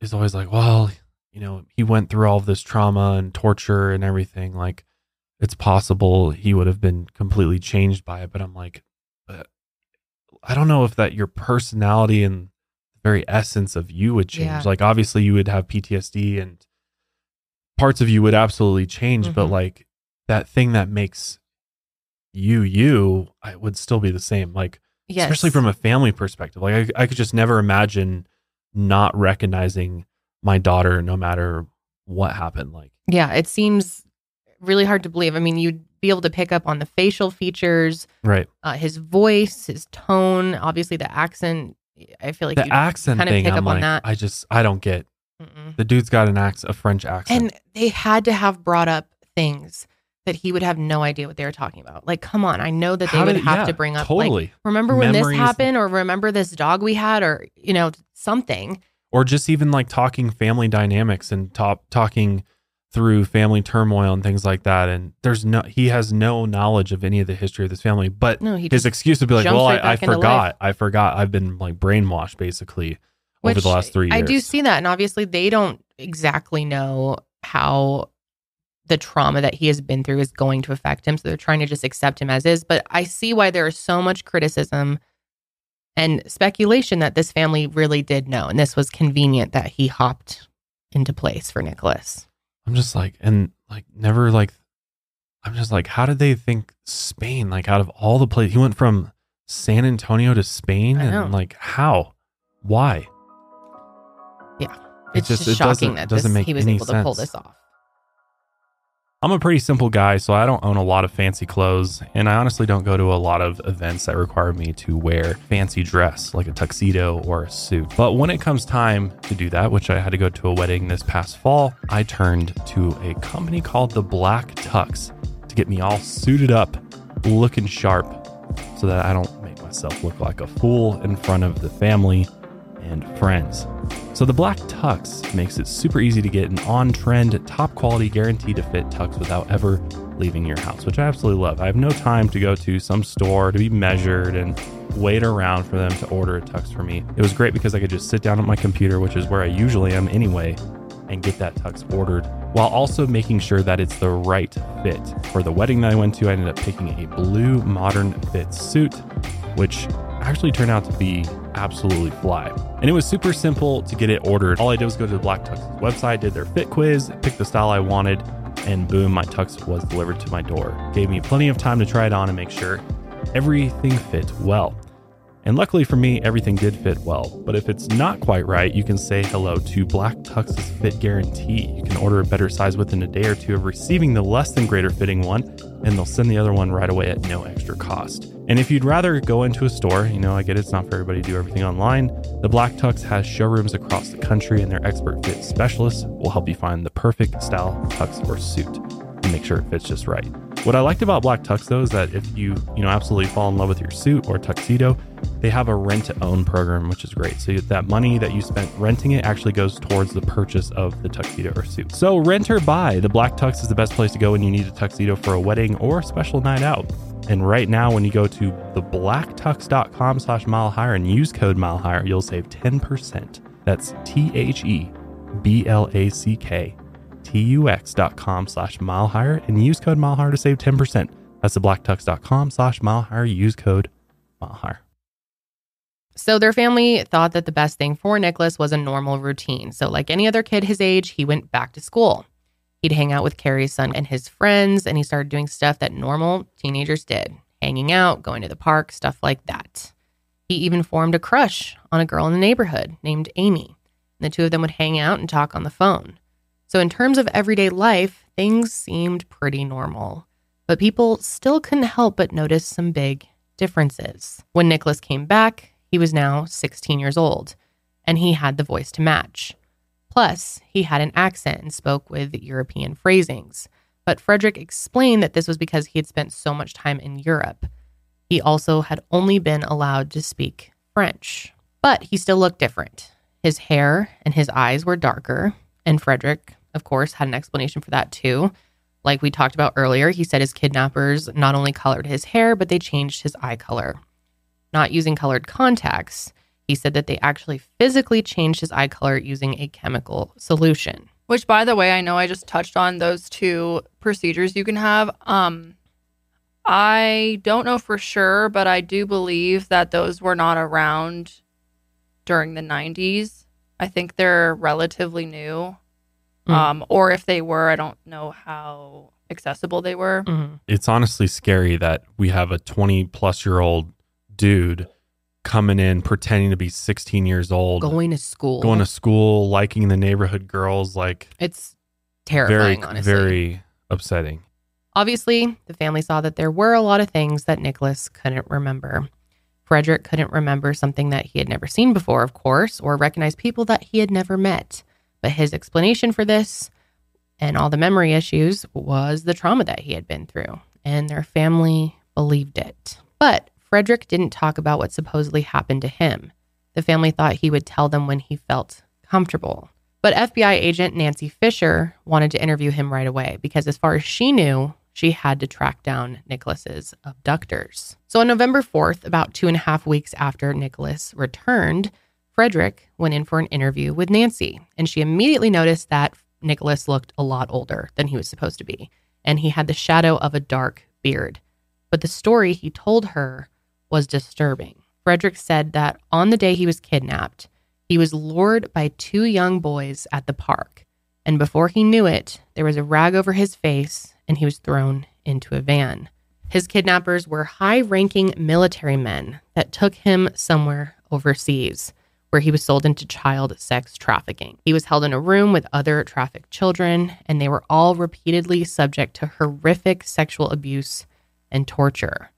is always like, well, you know, he went through all of this trauma and torture and everything. Like, it's possible he would have been completely changed by it. But I'm like, I don't know if that your personality and the very essence of you would change. Yeah. Like, obviously, you would have PTSD and parts of you would absolutely change, but Mhm. like that thing that makes you you, I would still be the same. Like, Yes. especially from a family perspective. Like I, I could just never imagine not recognizing my daughter no matter what happened. Like yeah, it seems really hard to believe. I mean, you'd be able to pick up on the facial features, right. uh, his voice, his tone, obviously the accent. I feel like the accent kind of thing, pick I'm up like, on that. I just I don't get. Mm-mm. The dude's got an accent, a French accent. And they had to have brought up things that he would have no idea what they were talking about. Like, come on, I know that they How would did- have yeah, to bring up like totally, remember when Memories. this happened or remember this dog we had or you know something or just even like talking family dynamics and top talking through family turmoil and things like that. And there's no, he has no knowledge of any of the history of this family. But no he his just excuse would be like, jumps "Well, right I, I back into forgot. I forgot. I've been like brainwashed basically over the last three years." i do see that and obviously they don't exactly know how the trauma that he has been through is going to affect him so they're trying to just accept him as is but i see why there is so much criticism and speculation that this family really did know and this was convenient that he hopped into place for nicholas I'm just like, and like never like, I'm just like, how did they think Spain? Like out of all the places, he went from San Antonio to Spain, and like how, why? It it's just- just, it shocking doesn't- that doesn't this, make he was any able to pull this off. I'm a pretty simple guy, so I don't own a lot of fancy clothes, and I honestly don't go to a lot of events that require me to wear fancy dress like a tuxedo or a suit. But when it comes time to do that, which I had to go to a wedding this past fall, I turned to a company called the Black Tux to get me all suited up, looking sharp, so that I don't make make myself look like a fool in front of the family and friends. So the black tux makes it super easy to get an on-trend, top quality, guaranteed to fit tux without ever leaving your house, which I absolutely love. I have no time to go to some store to be measured and wait around for them to order a tux for me. It was great because I could just sit down at my computer, which is where I usually am anyway, and get that tux ordered while also making sure that it's the right fit. For the wedding that I went to, I ended up picking a blue modern fit suit, which actually turned out to be absolutely fly. And it was super simple to get it ordered. All I did was go to the Black Tux website, did their fit quiz, picked the style I wanted, and boom, my tux was delivered to my door. Gave me plenty of time to try it on and make sure everything fit well. And luckily for me, everything did fit well. But if it's not quite right, you can say hello to Black Tux's Fit Guarantee. You can order a better size within a day or two of receiving the less than greater fitting one, and they'll send the other one right away at no extra cost. And if you'd rather go into a store, you know, I get it's not for everybody to do everything online, the Black Tux has showrooms across the country, and their expert fit specialists will help you find the perfect style tux or suit and make sure it fits just right. What I liked about Black Tux though is that if you, you know, absolutely fall in love with your suit or tuxedo, they have a rent to own program, which is great. So that money that you spent renting it actually goes towards the purchase of the tuxedo or suit. So rent or buy, the Black Tux is the best place to go when you need a tuxedo for a wedding or a special night out. And right now, when you go to theblacktux.com slash mile higher and use code mile higher, you'll save 10%. That's T H E B L A C K tux.com slash mile higher and use code mile higher to save 10%. That's the blacktux.com slash mile higher. Use code mile higher. So their family thought that the best thing for Nicholas was a normal routine. So, like any other kid his age, he went back to school. He'd hang out with Carrie's son and his friends, and he started doing stuff that normal teenagers did hanging out, going to the park, stuff like that. He even formed a crush on a girl in the neighborhood named Amy. And the two of them would hang out and talk on the phone. So, in terms of everyday life, things seemed pretty normal. But people still couldn't help but notice some big differences. When Nicholas came back, he was now 16 years old, and he had the voice to match. Plus, he had an accent and spoke with European phrasings. But Frederick explained that this was because he had spent so much time in Europe. He also had only been allowed to speak French. But he still looked different. His hair and his eyes were darker, and Frederick, of course, had an explanation for that too. Like we talked about earlier, he said his kidnappers not only colored his hair, but they changed his eye color not using colored contacts. He said that they actually physically changed his eye color using a chemical solution. Which, by the way, I know I just touched on those two procedures you can have. Um, I don't know for sure, but I do believe that those were not around during the 90s. I think they're relatively new. Mm. Um, or if they were, I don't know how accessible they were. Mm-hmm. It's honestly scary that we have a 20 plus year old dude coming in pretending to be 16 years old going to school going to school liking the neighborhood girls like it's terrifying very honestly. very upsetting obviously the family saw that there were a lot of things that nicholas couldn't remember frederick couldn't remember something that he had never seen before of course or recognize people that he had never met but his explanation for this and all the memory issues was the trauma that he had been through and their family believed it but Frederick didn't talk about what supposedly happened to him. The family thought he would tell them when he felt comfortable. But FBI agent Nancy Fisher wanted to interview him right away because, as far as she knew, she had to track down Nicholas's abductors. So on November 4th, about two and a half weeks after Nicholas returned, Frederick went in for an interview with Nancy, and she immediately noticed that Nicholas looked a lot older than he was supposed to be, and he had the shadow of a dark beard. But the story he told her was disturbing. Frederick said that on the day he was kidnapped, he was lured by two young boys at the park. And before he knew it, there was a rag over his face and he was thrown into a van. His kidnappers were high ranking military men that took him somewhere overseas where he was sold into child sex trafficking. He was held in a room with other trafficked children, and they were all repeatedly subject to horrific sexual abuse and torture.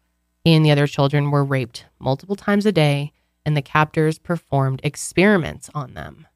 He and the other children were raped multiple times a day, and the captors performed experiments on them.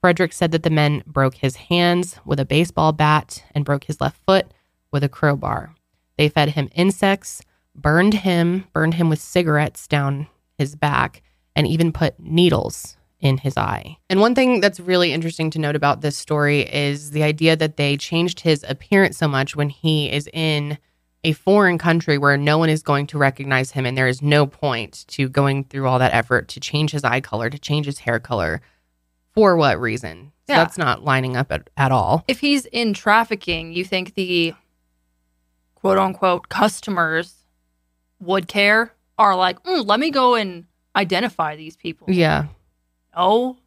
Frederick said that the men broke his hands with a baseball bat and broke his left foot with a crowbar. They fed him insects, burned him, burned him with cigarettes down his back, and even put needles in his eye. And one thing that's really interesting to note about this story is the idea that they changed his appearance so much when he is in a foreign country where no one is going to recognize him and there is no point to going through all that effort to change his eye color, to change his hair color. For what reason? So Yeah. That's not lining up at, at all. If he's in trafficking, you think the quote unquote customers would care? Are like, "Mm, let me go and identify these people. Yeah. No,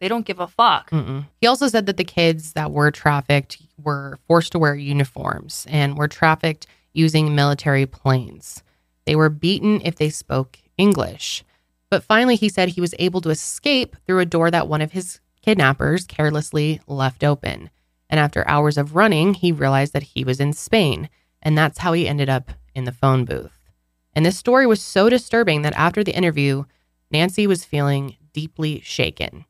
they don't give a fuck. Mm-mm. He also said that the kids that were trafficked were forced to wear uniforms and were trafficked using military planes. They were beaten if they spoke English. But finally, he said he was able to escape through a door that one of his kidnappers carelessly left open. And after hours of running, he realized that he was in Spain. And that's how he ended up in the phone booth. And this story was so disturbing that after the interview, Nancy was feeling deeply shaken.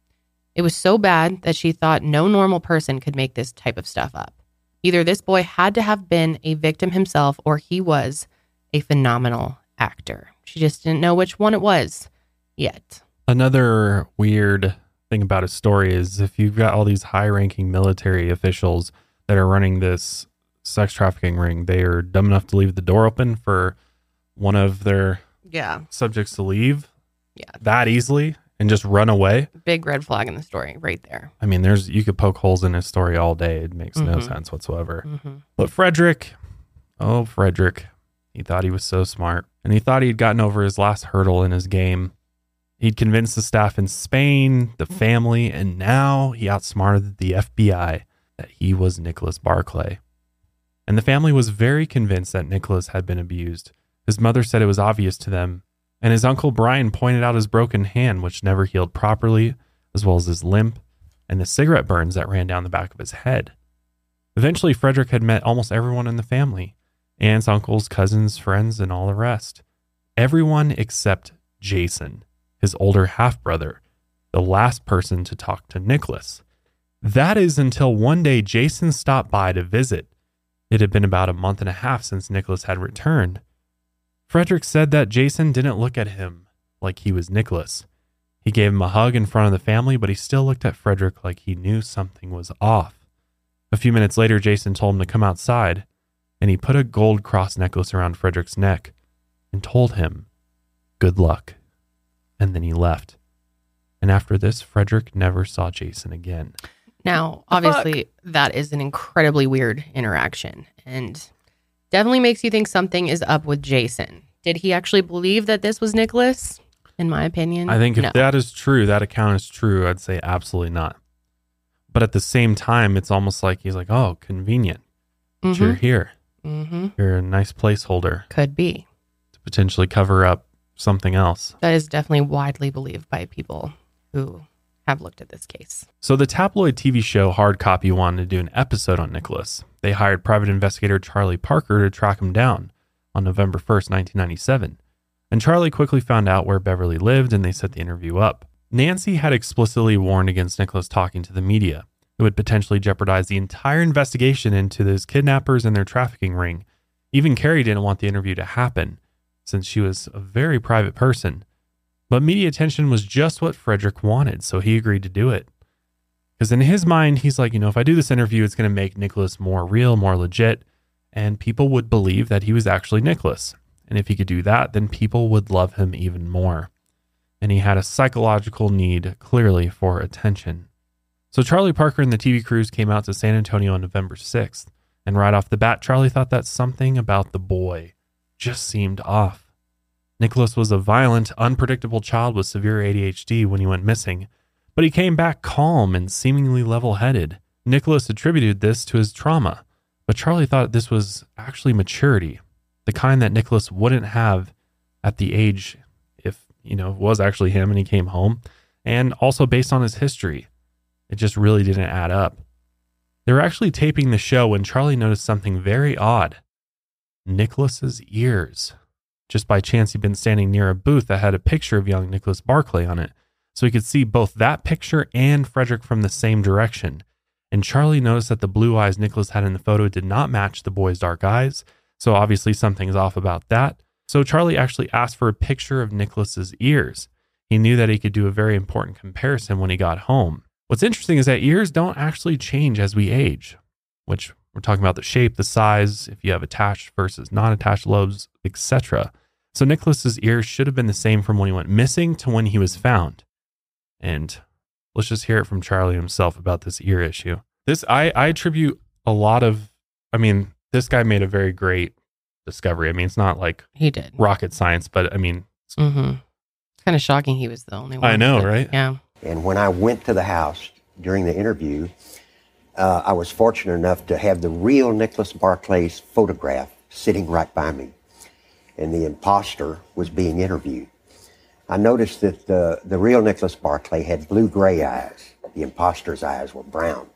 It was so bad that she thought no normal person could make this type of stuff up. Either this boy had to have been a victim himself or he was a phenomenal actor. She just didn't know which one it was yet. Another weird thing about his story is if you've got all these high ranking military officials that are running this sex trafficking ring, they are dumb enough to leave the door open for one of their Yeah. subjects to leave Yeah. that easily and just run away. Big red flag in the story right there. I mean, there's you could poke holes in his story all day. It makes no Mhm. sense whatsoever. hmm But Frederick, oh, Frederick, he thought he was so smart and he thought he'd gotten over his last hurdle in his game. He'd convinced the staff in Spain, the family, and now he outsmarted the FBI that he was Nicholas Barclay. And the family was very convinced that Nicholas had been abused. His mother said it was obvious to them, and his uncle Brian pointed out his broken hand, which never healed properly, as well as his limp and the cigarette burns that ran down the back of his head. Eventually, Frederick had met almost everyone in the family aunts, uncles, cousins, friends, and all the rest. Everyone except Jason, his older half brother, the last person to talk to Nicholas. That is until one day Jason stopped by to visit. It had been about a month and a half since Nicholas had returned. Frederick said that Jason didn't look at him like he was Nicholas. He gave him a hug in front of the family, but he still looked at Frederick like he knew something was off. A few minutes later, Jason told him to come outside, and he put a gold cross necklace around Frederick's neck and told him, Good luck. And then he left. And after this, Frederick never saw Jason again. Now, obviously, that is an incredibly weird interaction and definitely makes you think something is up with Jason. Did he actually believe that this was Nicholas? In my opinion, I think if no. that is true, that account is true, I'd say absolutely not. But at the same time, it's almost like he's like, oh, convenient. that You're here. Mhm. You're a nice placeholder could be. to potentially cover up something else. That is definitely widely believed by people who have looked at this case. So the tabloid TV show Hard Copy wanted to do an episode on Nicholas. They hired private investigator Charlie Parker to track him down on November 1st, 1997. And Charlie quickly found out where Beverly lived and they set the interview up. Nancy had explicitly warned against Nicholas talking to the media. It would potentially jeopardize the entire investigation into those kidnappers and their trafficking ring. Even Carrie didn't want the interview to happen, since she was a very private person. But media attention was just what Frederick wanted, so he agreed to do it. Because in his mind, he's like, you know, if I do this interview, it's going to make Nicholas more real, more legit, and people would believe that he was actually Nicholas. And if he could do that, then people would love him even more. And he had a psychological need, clearly, for attention. So Charlie Parker and the TV crews came out to San Antonio on November 6th. And right off the bat, Charlie thought that something about the boy just seemed off. Nicholas was a violent, unpredictable child with severe ADHD when he went missing, but he came back calm and seemingly level headed. Nicholas attributed this to his trauma, but Charlie thought this was actually maturity, the kind that Nicholas wouldn't have at the age if, you know, it was actually him and he came home, and also based on his history. It just really didn't add up. They were actually taping the show when Charlie noticed something very odd. Nicholas's ears. Just by chance, he'd been standing near a booth that had a picture of young Nicholas Barclay on it, so he could see both that picture and Frederick from the same direction. And Charlie noticed that the blue eyes Nicholas had in the photo did not match the boy's dark eyes, So obviously something's off about that. So Charlie actually asked for a picture of Nicholas's ears. He knew that he could do a very important comparison when he got home. What's interesting is that ears don't actually change as we age, which we're talking about the shape, the size, if you have attached versus non-attached lobes, etc. So Nicholas's ears should have been the same from when he went missing to when he was found. And let's just hear it from Charlie himself about this ear issue. This I, I attribute a lot of I mean, this guy made a very great discovery. I mean, it's not like He did. rocket science, but I mean, Mm-hmm. It's kind of shocking he was the only one. I know, but, right? Yeah. And when I went to the house during the interview, uh, I was fortunate enough to have the real Nicholas Barclay's photograph sitting right by me. And the imposter was being interviewed. I noticed that the, the real Nicholas Barclay had blue gray eyes. The imposter's eyes were brown.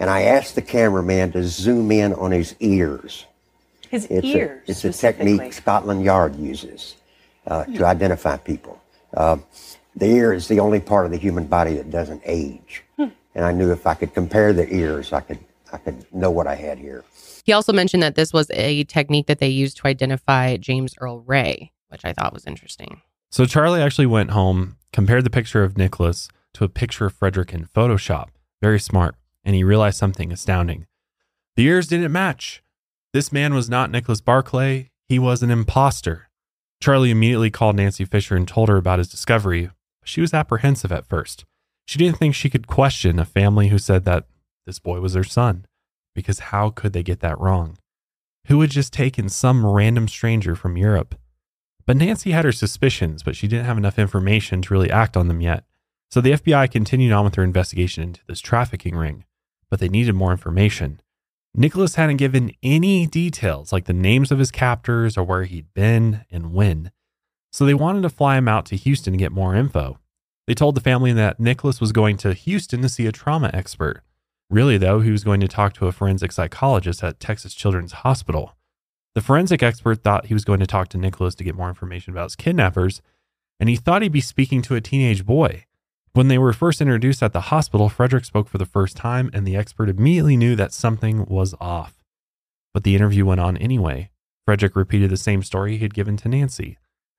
And I asked the cameraman to zoom in on his ears. His It's ears. A, it's a technique Scotland Yard uses uh, to identify people. Uh, the ear is the only part of the human body that doesn't age, and I knew if I could compare the ears, I could I could know what I had here. He also mentioned that this was a technique that they used to identify James Earl Ray, which I thought was interesting. So Charlie actually went home, compared the picture of Nicholas to a picture of Frederick in Photoshop. Very smart. And he realized something astounding. The ears didn't match. This man was not Nicholas Barclay. He was an imposter. Charlie immediately called Nancy Fisher and told her about his discovery. She was apprehensive at first. She didn't think she could question a family who said that this boy was their son, because how could they get that wrong? Who had just taken some random stranger from Europe? But Nancy had her suspicions, but she didn't have enough information to really act on them yet. So the FBI continued on with their investigation into this trafficking ring, but they needed more information. Nicholas hadn't given any details, like the names of his captors or where he'd been and when. So they wanted to fly him out to Houston to get more info. They told the family that Nicholas was going to Houston to see a trauma expert. Really, though, he was going to talk to a forensic psychologist at Texas Children's Hospital. The forensic expert thought he was going to talk to Nicholas to get more information about his kidnappers, and he thought he'd be speaking to a teenage boy. When they were first introduced at the hospital, Frederick spoke for the first time, and the expert immediately knew that something was off. But the interview went on anyway. Frederick repeated the same story he had given to Nancy.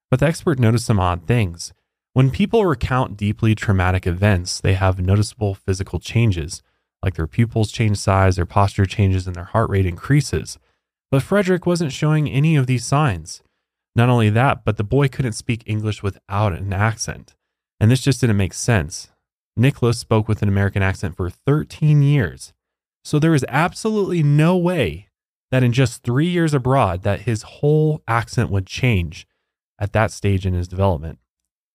But the expert noticed some odd things. When people recount deeply traumatic events, they have noticeable physical changes, like their pupils change size, their posture changes, and their heart rate increases. But Frederick wasn't showing any of these signs. Not only that, but the boy couldn't speak English without an accent. And this just didn't make sense. Nicholas spoke with an American accent for 13 years. So there was absolutely no way that in just three years abroad that his whole accent would change at that stage in his development.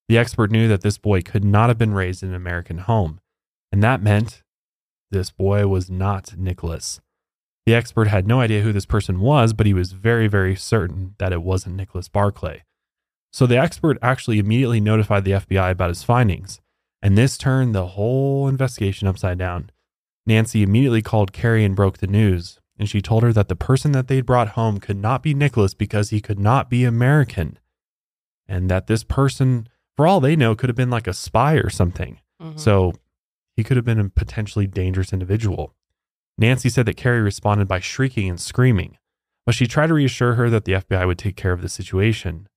The expert knew that this boy could not have been raised in an American home. And that meant this boy was not Nicholas. The expert had no idea who this person was, but he was very, very certain that it wasn't Nicholas Barclay. So the expert actually immediately notified the FBI about his findings, and this turned the whole investigation upside down. Nancy immediately called Carrie and broke the news, and she told her that the person that they'd brought home could not be Nicholas because he could not be American, and that this person, for all they know, could have been like a spy or something. Mhm. So he could have been a potentially dangerous individual. Nancy said that Carrie responded by shrieking and screaming, but she tried to reassure her that the FBI would take care of the situation.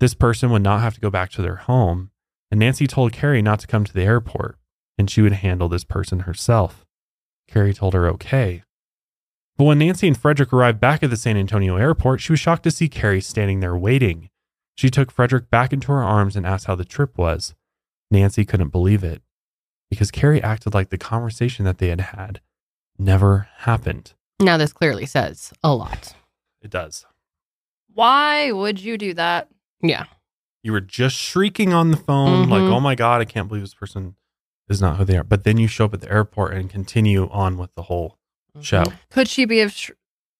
This person would not have to go back to their home, and Nancy told Carrie not to come to the airport, and she would handle this person herself. Carrie told her okay. But when Nancy and Frederick arrived back at the San Antonio airport, she was shocked to see Carrie standing there waiting. She took Frederick back into her arms and asked how the trip was. Nancy couldn't believe it because Carrie acted like the conversation that they had had never happened. Now, this clearly says a lot. It does. Why would you do that? Yeah. You were just shrieking on the phone, like, Mhm. oh my God, I can't believe this person is not who they are. But then you show up at the airport and continue on with the whole show. Mhm. Could she be of sh-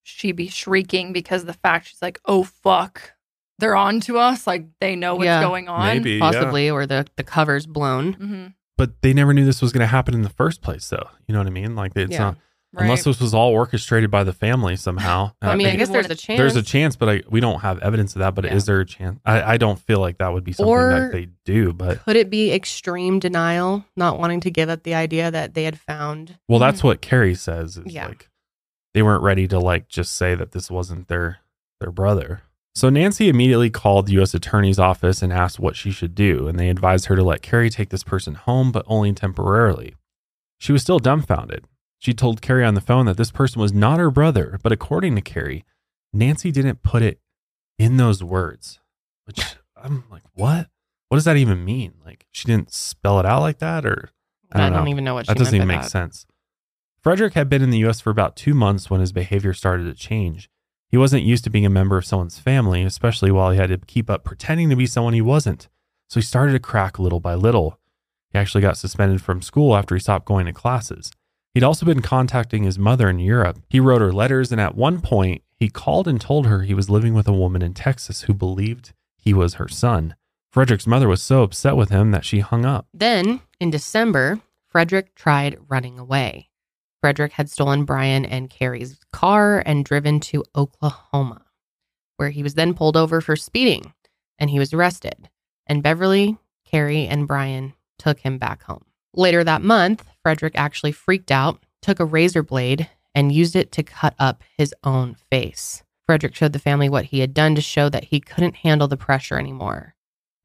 she be shrieking because of the fact she's like, oh fuck, they're on to us, like they know what's Yeah. going on. Maybe. yeah. Possibly, or the, the cover's blown. hmm But they never knew this was going to happen in the first place, though. You know what I mean? Like, it's Yeah. not, Right. unless this was all orchestrated by the family somehow. <laughs> I mean, I think guess it there's a chance. There's a chance, but I, we don't have evidence of that. But Yeah. is there a chance? I, I don't feel like that would be something Or- that they do. But Could it be extreme denial, not wanting to give up the idea that they had found? well, that's what Carrie says. Is Yeah. like they weren't ready to like just say that this wasn't their their brother. So Nancy immediately called the U.S. Attorney's office and asked what she should do, and they advised her to let Carrie take this person home, but only temporarily. She was still dumbfounded. She told Carrie on the phone that this person was not her brother, but according to Carrie, Nancy didn't put it in those words, which I'm like, what? What does that even mean? Like, she didn't spell it out like that, or I don't, even know what she that doesn't even make that. sense. Frederick had been in the U.S. for about two months when his behavior started to change. He wasn't used to being a member of someone's family, especially while he had to keep up pretending to be someone he wasn't. So he started to crack little by little. He actually got suspended from school after he stopped going to classes. He'd also been contacting his mother in Europe. He wrote her letters, and at one point, he called and told her he was living with a woman in Texas who believed he was her son. Frederick's mother was so upset with him that she hung up. Then, in December, Frederick tried running away. Frederick had stolen Brian and Carrie's car and driven to Oklahoma, where he was then pulled over for speeding and he was arrested. And Beverly, Carrie, and Brian took him back home. Later that month, Frederick actually freaked out, took a razor blade, and used it to cut up his own face. Frederick showed the family what he had done to show that he couldn't handle the pressure anymore.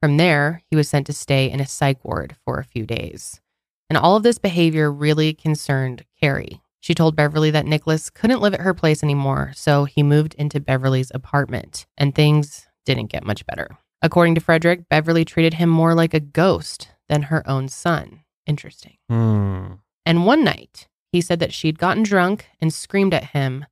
From there, he was sent to stay in a psych ward for a few days. And all of this behavior really concerned Carrie. She told Beverly that Nicholas couldn't live at her place anymore, so he moved into Beverly's apartment, and things didn't get much better. According to Frederick, Beverly treated him more like a ghost than her own son. Interesting. Hmm. And one night, he said that she'd gotten drunk and screamed at him,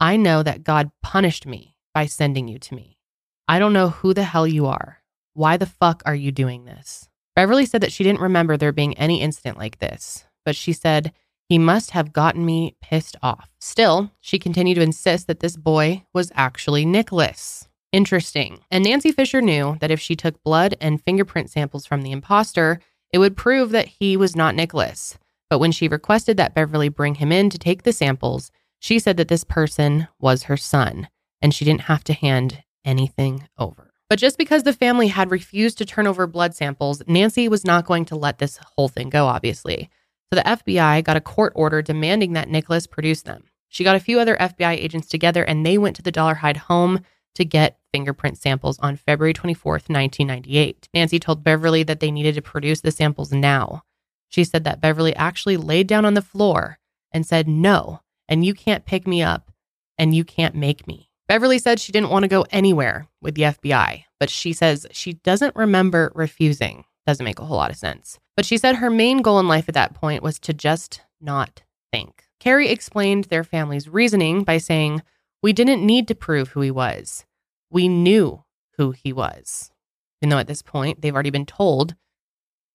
I know that God punished me by sending you to me. I don't know who the hell you are. Why the fuck are you doing this? Beverly said that she didn't remember there being any incident like this, but she said, he must have gotten me pissed off. Still, she continued to insist that this boy was actually Nicholas. Interesting. And Nancy Fisher knew that if she took blood and fingerprint samples from the imposter, it would prove that he was not Nicholas. But when she requested that Beverly bring him in to take the samples, she said that this person was her son and she didn't have to hand anything over. But just because the family had refused to turn over blood samples, Nancy was not going to let this whole thing go, obviously. So the FBI got a court order demanding that Nicholas produce them. She got a few other FBI agents together and they went to the Dollarhide home to get fingerprint samples on February 24th, 1998. Nancy told Beverly that they needed to produce the samples now. She said that Beverly actually laid down on the floor and said, No, and you can't pick me up and you can't make me. Beverly said she didn't want to go anywhere with the FBI, but she says she doesn't remember refusing. Doesn't make a whole lot of sense. But she said her main goal in life at that point was to just not think. Carrie explained their family's reasoning by saying, We didn't need to prove who he was. We knew who he was. Even though at this point they've already been told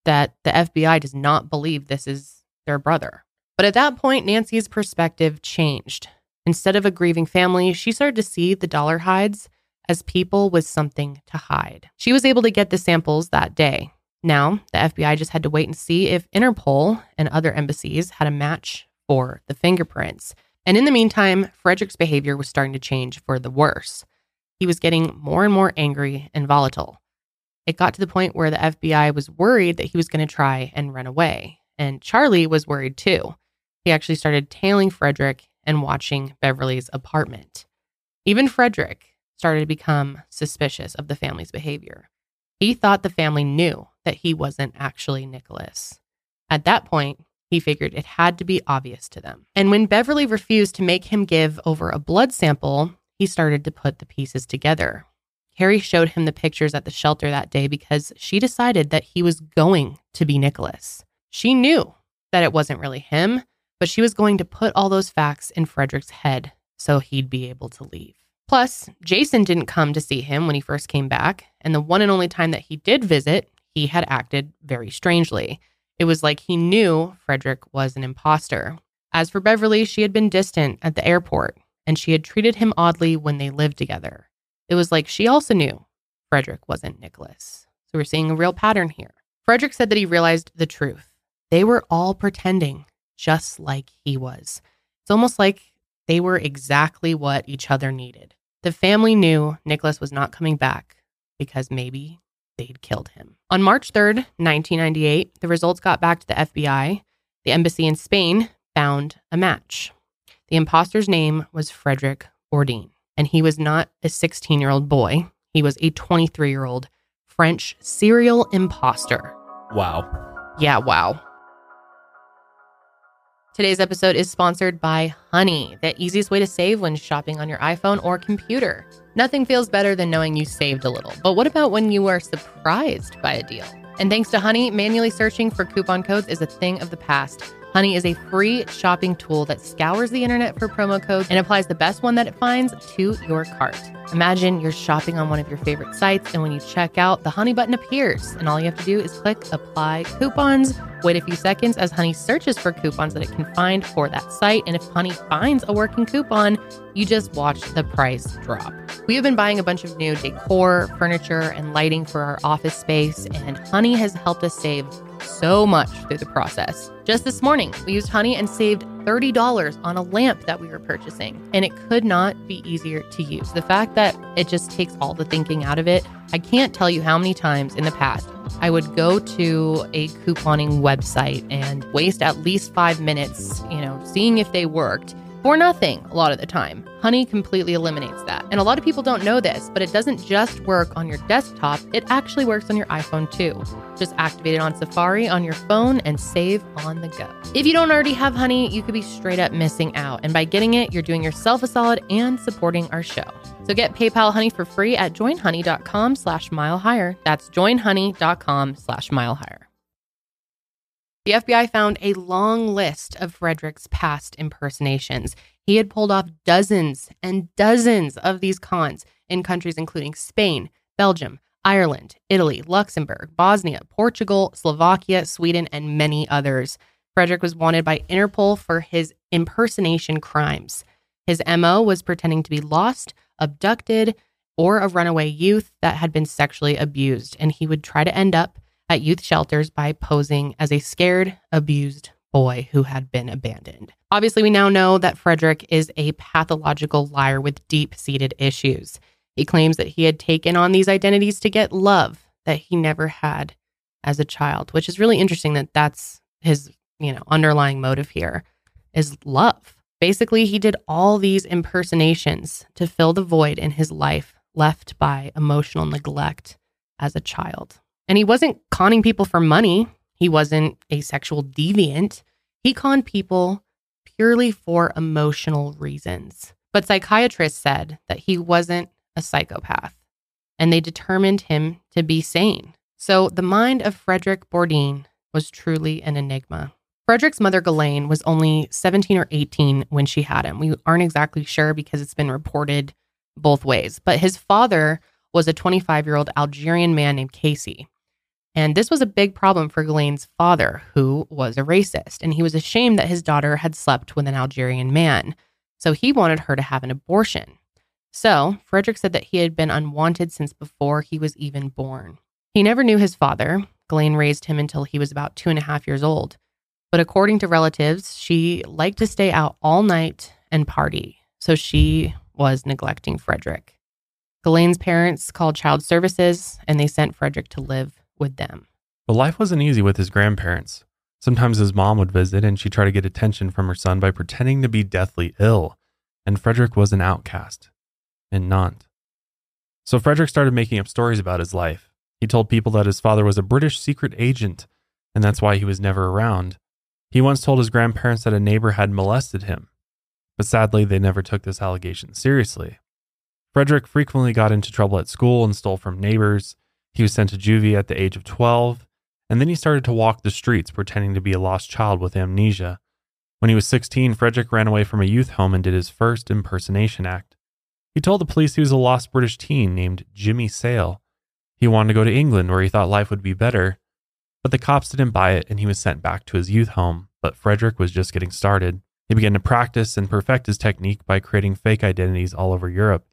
that the FBI does not believe this is their brother. But at that point, Nancy's perspective changed. Instead of a grieving family, she started to see the Dollarhides as people with something to hide. She was able to get the samples that day. Now, the FBI just had to wait and see if Interpol and other embassies had a match for the fingerprints. And in the meantime, Frederick's behavior was starting to change for the worse. He was getting more and more angry and volatile. It got to the point where the FBI was worried that he was going to try and run away. And Charlie was worried too. He actually started tailing Frederick and watching Beverly's apartment. Even Frederick started to become suspicious of the family's behavior. He thought the family knew that he wasn't actually Nicholas. At that point, he figured it had to be obvious to them. And when Beverly refused to make him give over a blood sample, he started to put the pieces together. Carrie showed him the pictures at the shelter that day because she decided that he was going to be Nicholas. She knew that it wasn't really him, but she was going to put all those facts in Frederick's head so he'd be able to leave. Plus, Jason didn't come to see him when he first came back, and the one and only time that he did visit, he had acted very strangely. It was like he knew Frederick was an imposter. As for Beverly, she had been distant at the airport, and she had treated him oddly when they lived together. It was like she also knew Frederick wasn't Nicholas. So we're seeing a real pattern here. Frederick said that he realized the truth. They were all pretending, just like he was. It's almost like they were exactly what each other needed. The family knew Nicholas was not coming back because maybe they'd killed him. On March 3rd, 1998, the results got back to the FBI. The embassy in Spain found a match. The imposter's name was Frederick Bourdin. And he was not a 16 year old boy, he was a 23 year old French serial imposter. Wow. Yeah, wow. Today's episode is sponsored by Honey, the easiest way to save when shopping on your iPhone or computer. Nothing feels better than knowing you saved a little, but what about when you are surprised by a deal? And thanks to Honey, manually searching for coupon codes is a thing of the past. Honey is a free shopping tool that scours the internet for promo codes and applies the best one that it finds to your cart. Imagine you're shopping on one of your favorite sites, and when you check out, the Honey button appears, and all you have to do is click Apply Coupons. Wait a few seconds as Honey searches for coupons that it can find for that site, and if Honey finds a working coupon, you just watch the price drop. We have been buying a bunch of new decor, furniture, and lighting for our office space, and Honey has helped us save so much through the process. Just this morning, we used Honey and saved $30 on a lamp that we were purchasing, and it could not be easier to use. The fact that it just takes all the thinking out of it, I can't tell you how many times in the past I would go to a couponing website and waste at least five minutes, you know, seeing if they worked for nothing a lot of the time. Honey completely eliminates that. And a lot of people don't know this, but it doesn't just work on your desktop, it actually works on your iPhone too. Just activate it on Safari on your phone and save on the go. If you don't already have Honey, you could be straight up missing out. And by getting it, you're doing yourself a solid and supporting our show. So get PayPal Honey for free at joinhoney.com slash mile higher. That's joinhoney.com slash mile higher. The FBI found a long list of Frederick's past impersonations. He had pulled off dozens and dozens of these cons in countries including Spain, Belgium, Ireland, Italy, Luxembourg, Bosnia, Portugal, Slovakia, Sweden, and many others. Frederick was wanted by Interpol for his impersonation crimes. His MO was pretending to be lost, abducted, or a runaway youth that had been sexually abused, and he would try to end up at youth shelters by posing as a scared, abused boy who had been abandoned. Obviously, we now know that Frederick is a pathological liar with deep seated issues. He claims that he had taken on these identities to get love that he never had as a child, which is really interesting that that's his, you know, underlying motive here is love. Basically, he did all these impersonations to fill the void in his life left by emotional neglect as a child. And he wasn't conning people for money. He wasn't a sexual deviant. He conned people purely for emotional reasons. But psychiatrists said that he wasn't a psychopath, and they determined him to be sane. So the mind of Frederick Bourdin was truly an enigma. Frederick's mother, Ghislaine, was only 17 or 18 when she had him. We aren't exactly sure because it's been reported both ways. But his father was a 25 year old Algerian man named Casey. And this was a big problem for Ghislaine's father, who was a racist, and he was ashamed that his daughter had slept with an Algerian man. So he wanted her to have an abortion. So Frederick said that he had been unwanted since before he was even born. He never knew his father. Ghislaine raised him until he was about two and a half years old. But according to relatives, she liked to stay out all night and party. So she was neglecting Frederick. Ghislaine's parents called child services and they sent Frederick to live with them. But life wasn't easy with his grandparents. Sometimes his mom would visit and she'd try to get attention from her son by pretending to be deathly ill. And Frederick was an outcast in Nantes. So Frederick started making up stories about his life. He told people that his father was a British secret agent, and that's why he was never around. He once told his grandparents that a neighbor had molested him, but sadly, they never took this allegation seriously. Frederick frequently got into trouble at school and stole from neighbors. He was sent to juvie at the age of 12, and then he started to walk the streets pretending to be a lost child with amnesia. When he was 16, Frederick ran away from a youth home and did his first impersonation act. He told the police he was a lost British teen named Jimmy Sale. He wanted to go to England where he thought life would be better, but the cops didn't buy it and he was sent back to his youth home. But Frederick was just getting started. He began to practice and perfect his technique by creating fake identities all over Europe.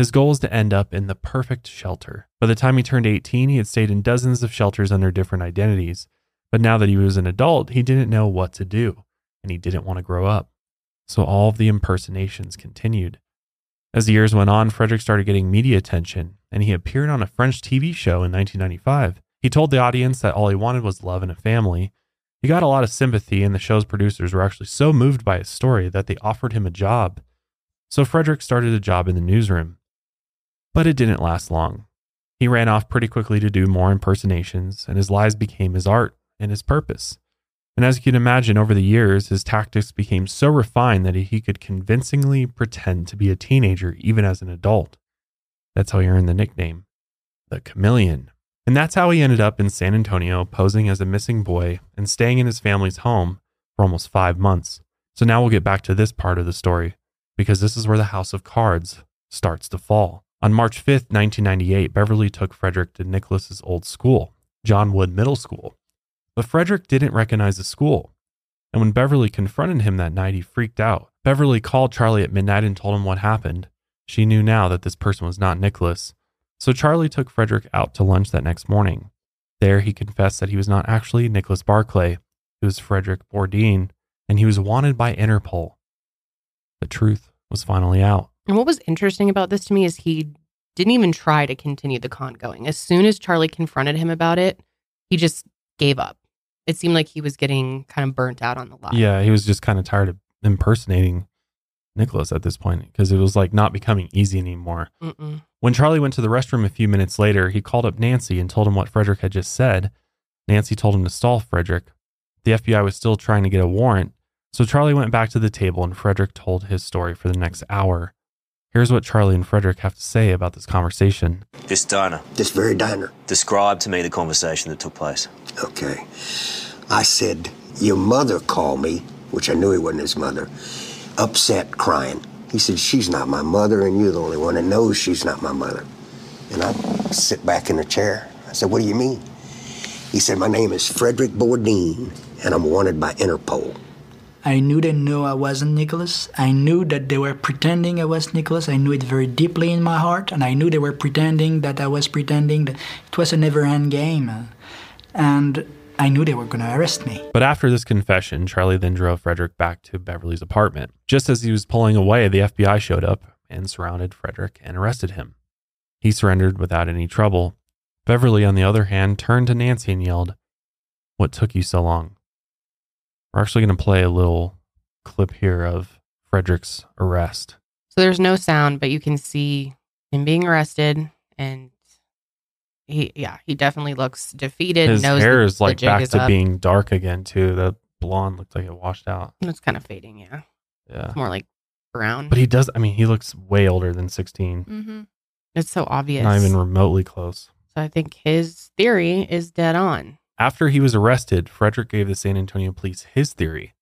His goal is to end up in the perfect shelter. By the time he turned 18, he had stayed in dozens of shelters under different identities. But now that he was an adult, he didn't know what to do, and he didn't want to grow up. So all of the impersonations continued. As the years went on, Frederick started getting media attention, and he appeared on a French TV show in 1995. He told the audience that all he wanted was love and a family. He got a lot of sympathy, and the show's producers were actually so moved by his story that they offered him a job. So Frederick started a job in the newsroom. But it didn't last long. He ran off pretty quickly to do more impersonations, and his lies became his art and his purpose. And as you can imagine, over the years, his tactics became so refined that he could convincingly pretend to be a teenager even as an adult. That's how he earned the nickname, the Chameleon. And that's how he ended up in San Antonio, posing as a missing boy and staying in his family's home for almost five months. So now we'll get back to this part of the story, because this is where the House of Cards starts to fall. On March 5th, 1998, Beverly took Frederick to Nicholas's old school, John Wood Middle School. But Frederick didn't recognize the school. And when Beverly confronted him that night, he freaked out. Beverly called Charlie at midnight and told him what happened. She knew now that this person was not Nicholas. So Charlie took Frederick out to lunch that next morning. There, he confessed that he was not actually Nicholas Barclay. He was Frederick Bourdin, and he was wanted by Interpol. The truth was finally out. And what was interesting about this to me is he didn't even try to continue the con going. As soon as Charlie confronted him about it, he just gave up. It seemed like he was getting kind of burnt out on the lie. Yeah, he was just kind of tired of impersonating Nicholas at this point because it was like not becoming easy anymore. Mm-mm. When Charlie went to the restroom a few minutes later, he called up Nancy and told him what Frederick had just said. Nancy told him to stall Frederick. The FBI was still trying to get a warrant, so Charlie went back to the table and Frederick told his story for the next hour. Here's what Charlie and Frederick have to say about this conversation. This diner. This very diner. Describe to me the conversation that took place. Okay. I said, Your mother called me, which I knew he wasn't his mother, upset, crying. He said, She's not my mother, and you're the only one that knows she's not my mother. And I sit back in the chair. I said, What do you mean? He said, My name is Frederick Bourdin, and I'm wanted by Interpol. I knew they knew I wasn't Nicholas. I knew that they were pretending I was Nicholas. I knew it very deeply in my heart, and I knew they were pretending that I was pretending. That it was a never-end game, and I knew they were going to arrest me. But after this confession, Charlie then drove Frederick back to Beverly's apartment. Just as he was pulling away, the FBI showed up and surrounded Frederick and arrested him. He surrendered without any trouble. Beverly, on the other hand, turned to Nancy and yelled, What took you so long? We're actually going to play a little clip here of Frederick's arrest. So there's no sound, but you can see him being arrested and he yeah, he definitely looks defeated. His knows hair the- is like back is to up. being dark again, too. The blonde looked like it washed out. it's kind of fading, yeah. Yeah. It's more like brown. But he does, I mean, he looks way older than 16. Mm-hmm. it's so obvious. Not even remotely close. so I think his theory is dead on. After he was arrested, Frederick gave the San Antonio police his theory.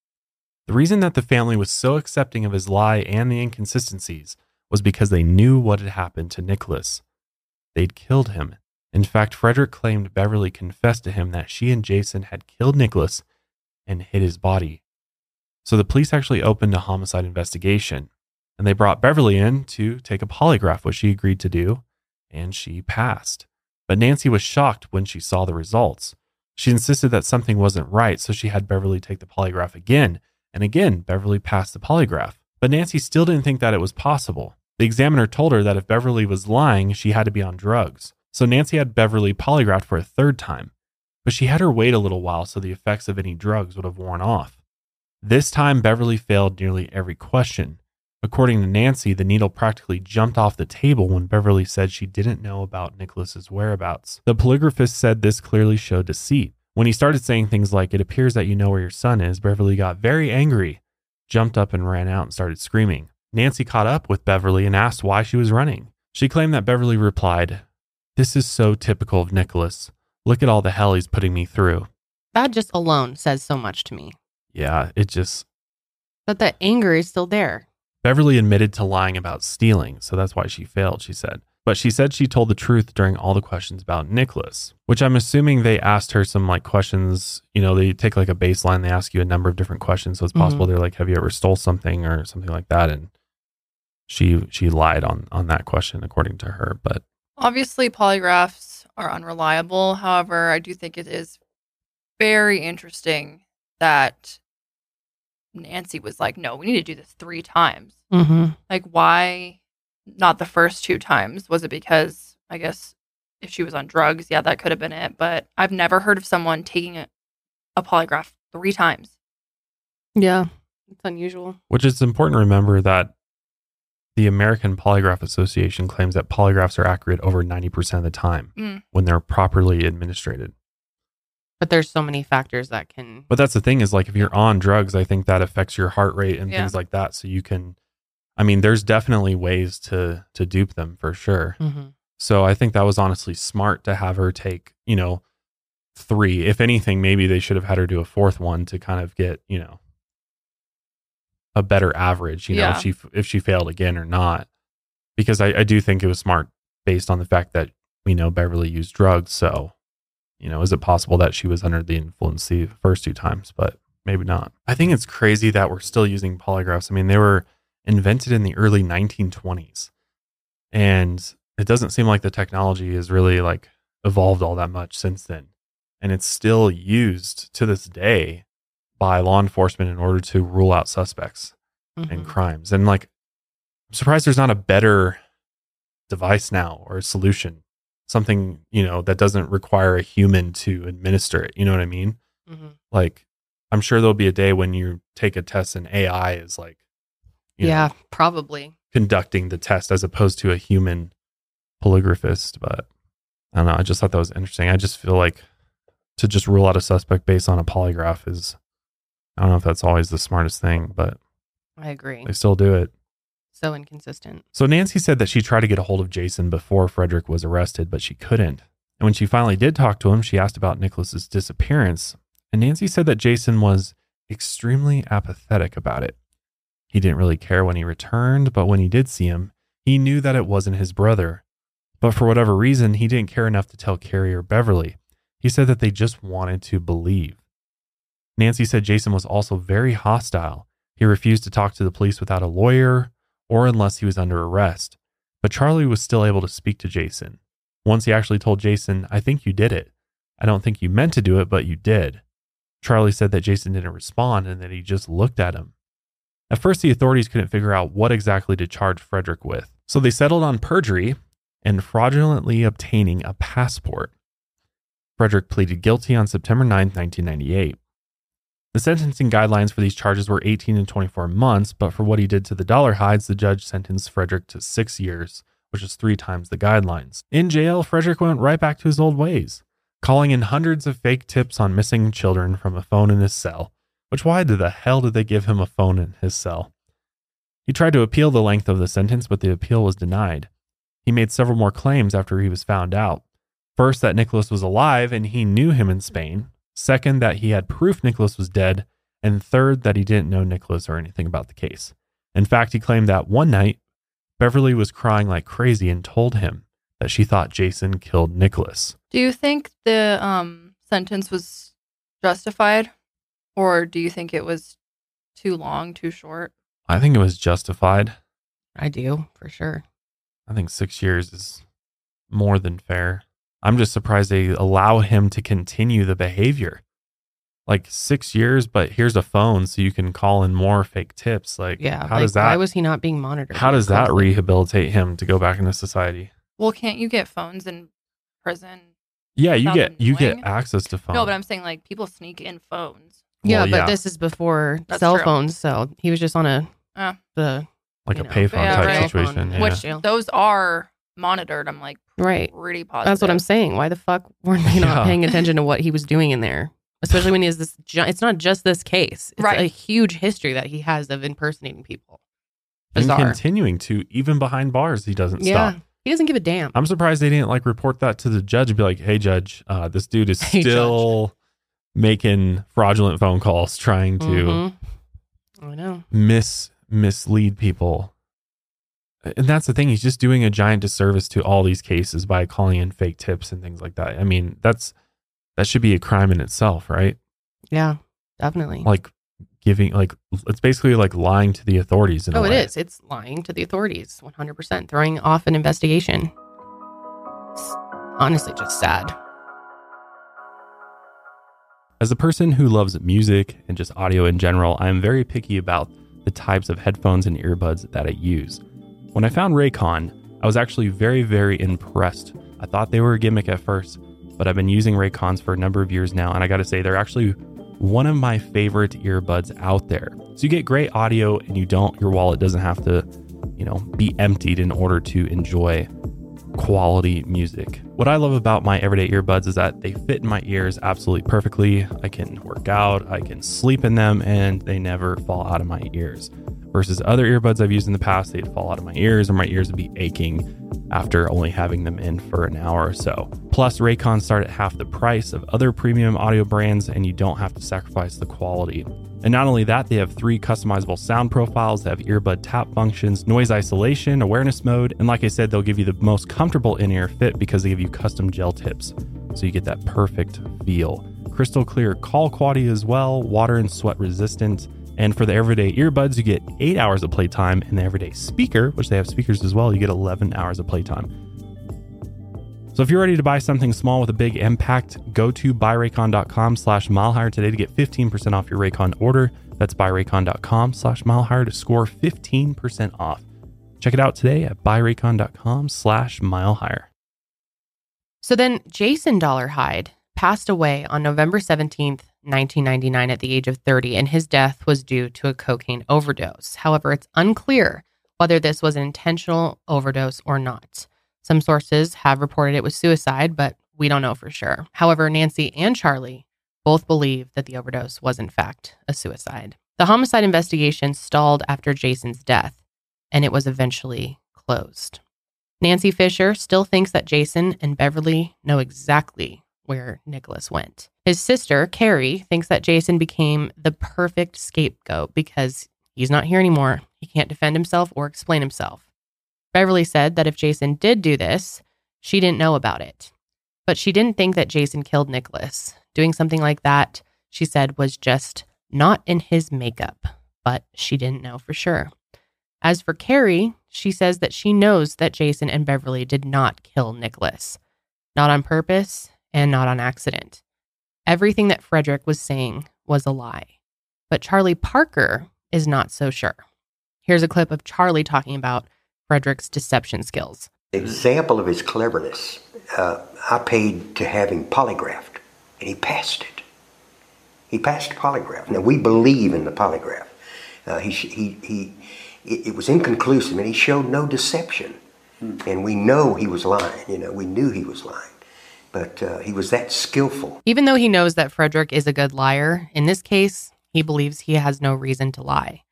The reason that the family was so accepting of his lie and the inconsistencies was because they knew what had happened to Nicholas. They'd killed him. In fact, Frederick claimed Beverly confessed to him that she and Jason had killed Nicholas and hid his body. So the police actually opened a homicide investigation and they brought Beverly in to take a polygraph, which she agreed to do, and she passed. But Nancy was shocked when she saw the results. She insisted that something wasn't right, so she had Beverly take the polygraph again. And again, Beverly passed the polygraph. But Nancy still didn't think that it was possible. The examiner told her that if Beverly was lying, she had to be on drugs. So Nancy had Beverly polygraphed for a third time. But she had her wait a little while so the effects of any drugs would have worn off. This time, Beverly failed nearly every question. According to Nancy, the needle practically jumped off the table when Beverly said she didn't know about Nicholas's whereabouts. The polygraphist said this clearly showed deceit. When he started saying things like, It appears that you know where your son is, Beverly got very angry, jumped up and ran out and started screaming. Nancy caught up with Beverly and asked why she was running. She claimed that Beverly replied, This is so typical of Nicholas. Look at all the hell he's putting me through. That just alone says so much to me. Yeah, it just. But the anger is still there. Beverly admitted to lying about stealing, so that's why she failed, she said. But she said she told the truth during all the questions about Nicholas, which I'm assuming they asked her some like questions. You know, they take like a baseline, they ask you a number of different questions. So it's mm-hmm. possible they're like, Have you ever stole something or something like that? And she she lied on on that question according to her. But Obviously, polygraphs are unreliable. However, I do think it is very interesting that Nancy was like, no, we need to do this three times. Mm-hmm. Like, why not the first two times? Was it because, I guess, if she was on drugs? Yeah, that could have been it. But I've never heard of someone taking a, a polygraph three times. Yeah. It's unusual. which is important to remember that the American Polygraph Association claims that polygraphs are accurate over 90% of the time Mm. when they're properly administered. But there's so many factors that can. But that's the thing is like if you're on drugs, I think that affects your heart rate and Yeah. things like that. So you can, I mean, there's definitely ways to to dupe them for sure. Mhm. So I think that was honestly smart to have her take, you know, three. If anything, maybe they should have had her do a fourth one to kind of get, you know, a better average, you know, Yeah. if she if she failed again or not. Because I, I do think it was smart based on the fact that we know Beverly used drugs. So, you know, is it possible that she was under the influence the first two times? But maybe not. I think it's crazy that we're still using polygraphs. I mean, they were invented in the early 1920s. And it doesn't seem like the technology has really like evolved all that much since then. And it's still used to this day by law enforcement in order to rule out suspects and Mhm. crimes. And like, I'm surprised there's not a better device now or a solution, something, you know, that doesn't require a human to administer it. You know what I mean? Mhm. Like, I'm sure there'll be a day when you take a test and AI is like, you know, Yeah, probably. conducting the test as opposed to a human polygraphist. But I don't know. I just thought that was interesting. I just feel like to just rule out a suspect based on a polygraph is, I don't know if that's always the smartest thing, but I agree. they still do it. So inconsistent. So Nancy said that she tried to get a hold of Jason before Frederick was arrested, but she couldn't. And when she finally did talk to him, she asked about Nicholas's disappearance. And Nancy said that Jason was extremely apathetic about it. He didn't really care when he returned, but when he did see him, he knew that it wasn't his brother. But for whatever reason, he didn't care enough to tell Carrie or Beverly. He said that they just wanted to believe. Nancy said Jason was also very hostile. He refused to talk to the police without a lawyer or unless he was under arrest. But Charlie was still able to speak to Jason. Once he actually told Jason, I think you did it. I don't think you meant to do it, but you did. Charlie said that Jason didn't respond and that he just looked at him. At first, the authorities couldn't figure out what exactly to charge Frederick with. So they settled on perjury and fraudulently obtaining a passport. Frederick pleaded guilty on September 9, 1998. The sentencing guidelines for these charges were 18 and 24 months, but for what he did to the Dollarhides, the judge sentenced Frederick to six years, which is three times the guidelines. In jail, Frederick went right back to his old ways, calling in hundreds of fake tips on missing children from a phone in his cell. Which, why the hell did they give him a phone in his cell? He tried to appeal the length of the sentence, but the appeal was denied. He made several more claims after he was found out. First, that Nicholas was alive and he knew him in Spain. Second, that he had proof Nicholas was dead. And third, that he didn't know Nicholas or anything about the case. In fact, he claimed that one night, Beverly was crying like crazy and told him that she thought Jason killed Nicholas. Do you think the um sentence was justified, or do you think it was too long, too short? I think it was justified. I do, for sure. I think six years is more than fair. I'm just surprised they allow him to continue the behavior. Like six years, but here's a phone so you can call in more fake tips. Like, Yeah. how like, does that Why was he not being monitored? how does that rehabilitate him to go back into society? Well, can't you get phones in prison? Yeah, you get them you get access to phones. No, but I'm saying like people sneak in phones. Yeah, Well, but yeah. this is before That's cell true. phones, so he was just on a Ah. the like a know, payphone yeah, type right. situation. Yeah. Which Yeah. those are monitored. I'm like right. pretty positive. That's what I'm saying. Why the fuck weren't they not Yeah. paying attention to what he was doing in there? Especially when he has this. gi- It's not just this case. It's Right. a huge history that he has of impersonating people. and continuing to even behind bars, he doesn't yeah, stop. he doesn't give a damn. I'm surprised they didn't like report that to the judge and be like, "Hey, judge, uh, this dude is <laughs> Hey, judge. still making fraudulent phone calls, trying to." Mhm. I know. mis mislead people. And that's the thing. He's just doing a giant disservice to all these cases by calling in fake tips and things like that. I mean, that's that should be a crime in itself, right? Yeah, definitely. Like giving like it's basically like lying to the authorities in oh, it way. is. It's lying to the authorities. 100%. Throwing off an investigation. It's honestly just sad. As a person who loves music and just audio in general, I am very picky about the types of headphones and earbuds that I use. When I found Raycon, I was actually very, very impressed. I thought they were a gimmick at first, but I've been using Raycons for a number of years now, and I gotta say, they're actually one of my favorite earbuds out there. So you get great audio and you don't, your wallet doesn't have to, you know, be emptied in order to enjoy quality music. What I love about my everyday earbuds is that they fit in my ears absolutely perfectly. I can work out, I can sleep in them, and they never fall out of my ears. Versus other earbuds I've used in the past, they'd fall out of my ears or my ears would be aching after only having them in for an hour or so. Plus, Raycons start at half the price of other premium audio brands, and you don't have to sacrifice the quality. And not only that, they have three customizable sound profiles that have earbud tap functions, noise isolation, awareness mode, and like I said, they'll give you the most comfortable in ear fit because they give you custom gel tips. So you get that perfect feel. Crystal clear call quality as well, water and sweat resistant. And for the everyday earbuds, you get eight hours of playtime. And the everyday speaker, which they have speakers as well, you get 11 hours of playtime. So if you're ready to buy something small with a big impact, go to buyraycon.com slash milehigher today to get 15% off your Raycon order. That's buyraycon.com slash milehigher to score 15% off. Check it out today at buyraycon.com slash milehigher. So then Jason Dollarhide passed away on November 17th, 1999 at the age of 30, and his death was due to a cocaine overdose. However, it's unclear whether this was an intentional overdose or not. Some sources have reported it was suicide, but we don't know for sure. However, Nancy and Charlie both believe that the overdose was, in fact, a suicide. The homicide investigation stalled after Jason's death, and it was eventually closed. Nancy Fisher still thinks that Jason and Beverly know exactly where Nicholas went. His sister, Carrie, thinks that Jason became the perfect scapegoat because he's not here anymore. He can't defend himself or explain himself. Beverly said that if Jason did do this, she didn't know about it. But she didn't think that Jason killed Nicholas. Doing something like that, she said, was just not in his makeup, but she didn't know for sure. As for Carrie, she says that she knows that Jason and Beverly did not kill Nicholas, not on purpose and not on accident. Everything that Frederick was saying was a lie. But Charlie Parker is not so sure. Here's a clip of Charlie talking about Frederick's deception skills. Example of his cleverness. Uh, I paid to have him polygraphed, and he passed it. He passed the polygraph. Now we believe in the polygraph. Uh, he, he, he, it, it, was inconclusive, and he showed no deception. Hmm. And we know he was lying. You know, we knew he was lying, but uh, he was that skillful. Even though he knows that Frederick is a good liar, in this case, he believes he has no reason to lie.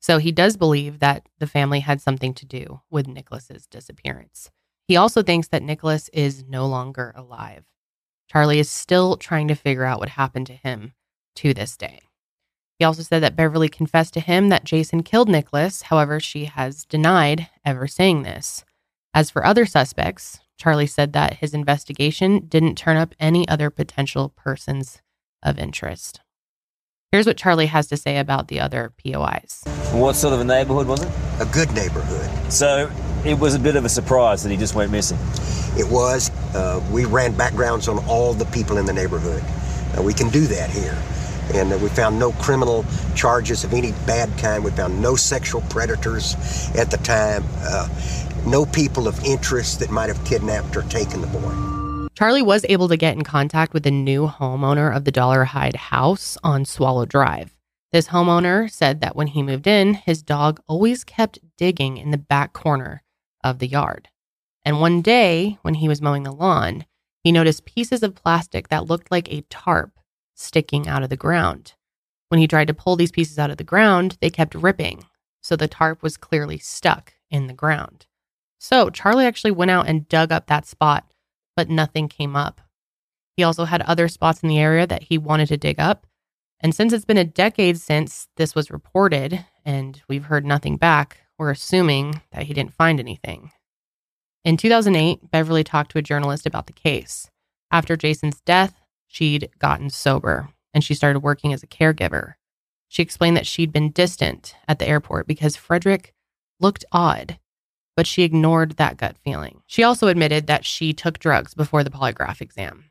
So he does believe that the family had something to do with Nicholas's disappearance. He also thinks that Nicholas is no longer alive. Charlie is still trying to figure out what happened to him to this day. He also said that Beverly confessed to him that Jason killed Nicholas. However, she has denied ever saying this. As for other suspects, Charlie said that his investigation didn't turn up any other potential persons of interest. Here's what Charlie has to say about the other POIs. What sort of a neighborhood was it? A good neighborhood. So it was a bit of a surprise that he just went missing. It was. Uh, we ran backgrounds on all the people in the neighborhood. Uh, we can do that here. And uh, we found no criminal charges of any bad kind. We found no sexual predators at the time. No people of interest that might have kidnapped or taken the boy. Charlie was able to get in contact with the new homeowner of the Dollar Dollarhide house on Swallow Drive. This homeowner said that when he moved in, his dog always kept digging in the back corner of the yard. And one day, when he was mowing the lawn, he noticed pieces of plastic that looked like a tarp sticking out of the ground. When he tried to pull these pieces out of the ground, they kept ripping. So the tarp was clearly stuck in the ground. So Charlie actually went out and dug up that spot but nothing came up. He also had other spots in the area that he wanted to dig up. And since it's been a decade since this was reported and we've heard nothing back, we're assuming that he didn't find anything. In 2008, Beverly talked to a journalist about the case. After Jason's death, she'd gotten sober and she started working as a caregiver. She explained that she'd been distant at the airport because Frederick looked odd but she ignored that gut feeling. She also admitted that she took drugs before the polygraph exam,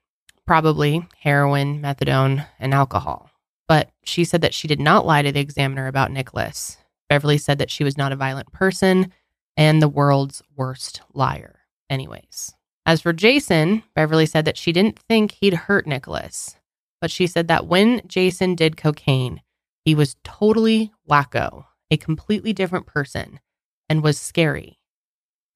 probably heroin, methadone, and alcohol. But she said that she did not lie to the examiner about Nicholas. Beverly said that she was not a violent person and the world's worst liar, anyways. As for Jason, Beverly said that she didn't think he'd hurt Nicholas, but she said that when Jason did cocaine, he was totally wacko, a completely different person and was scary.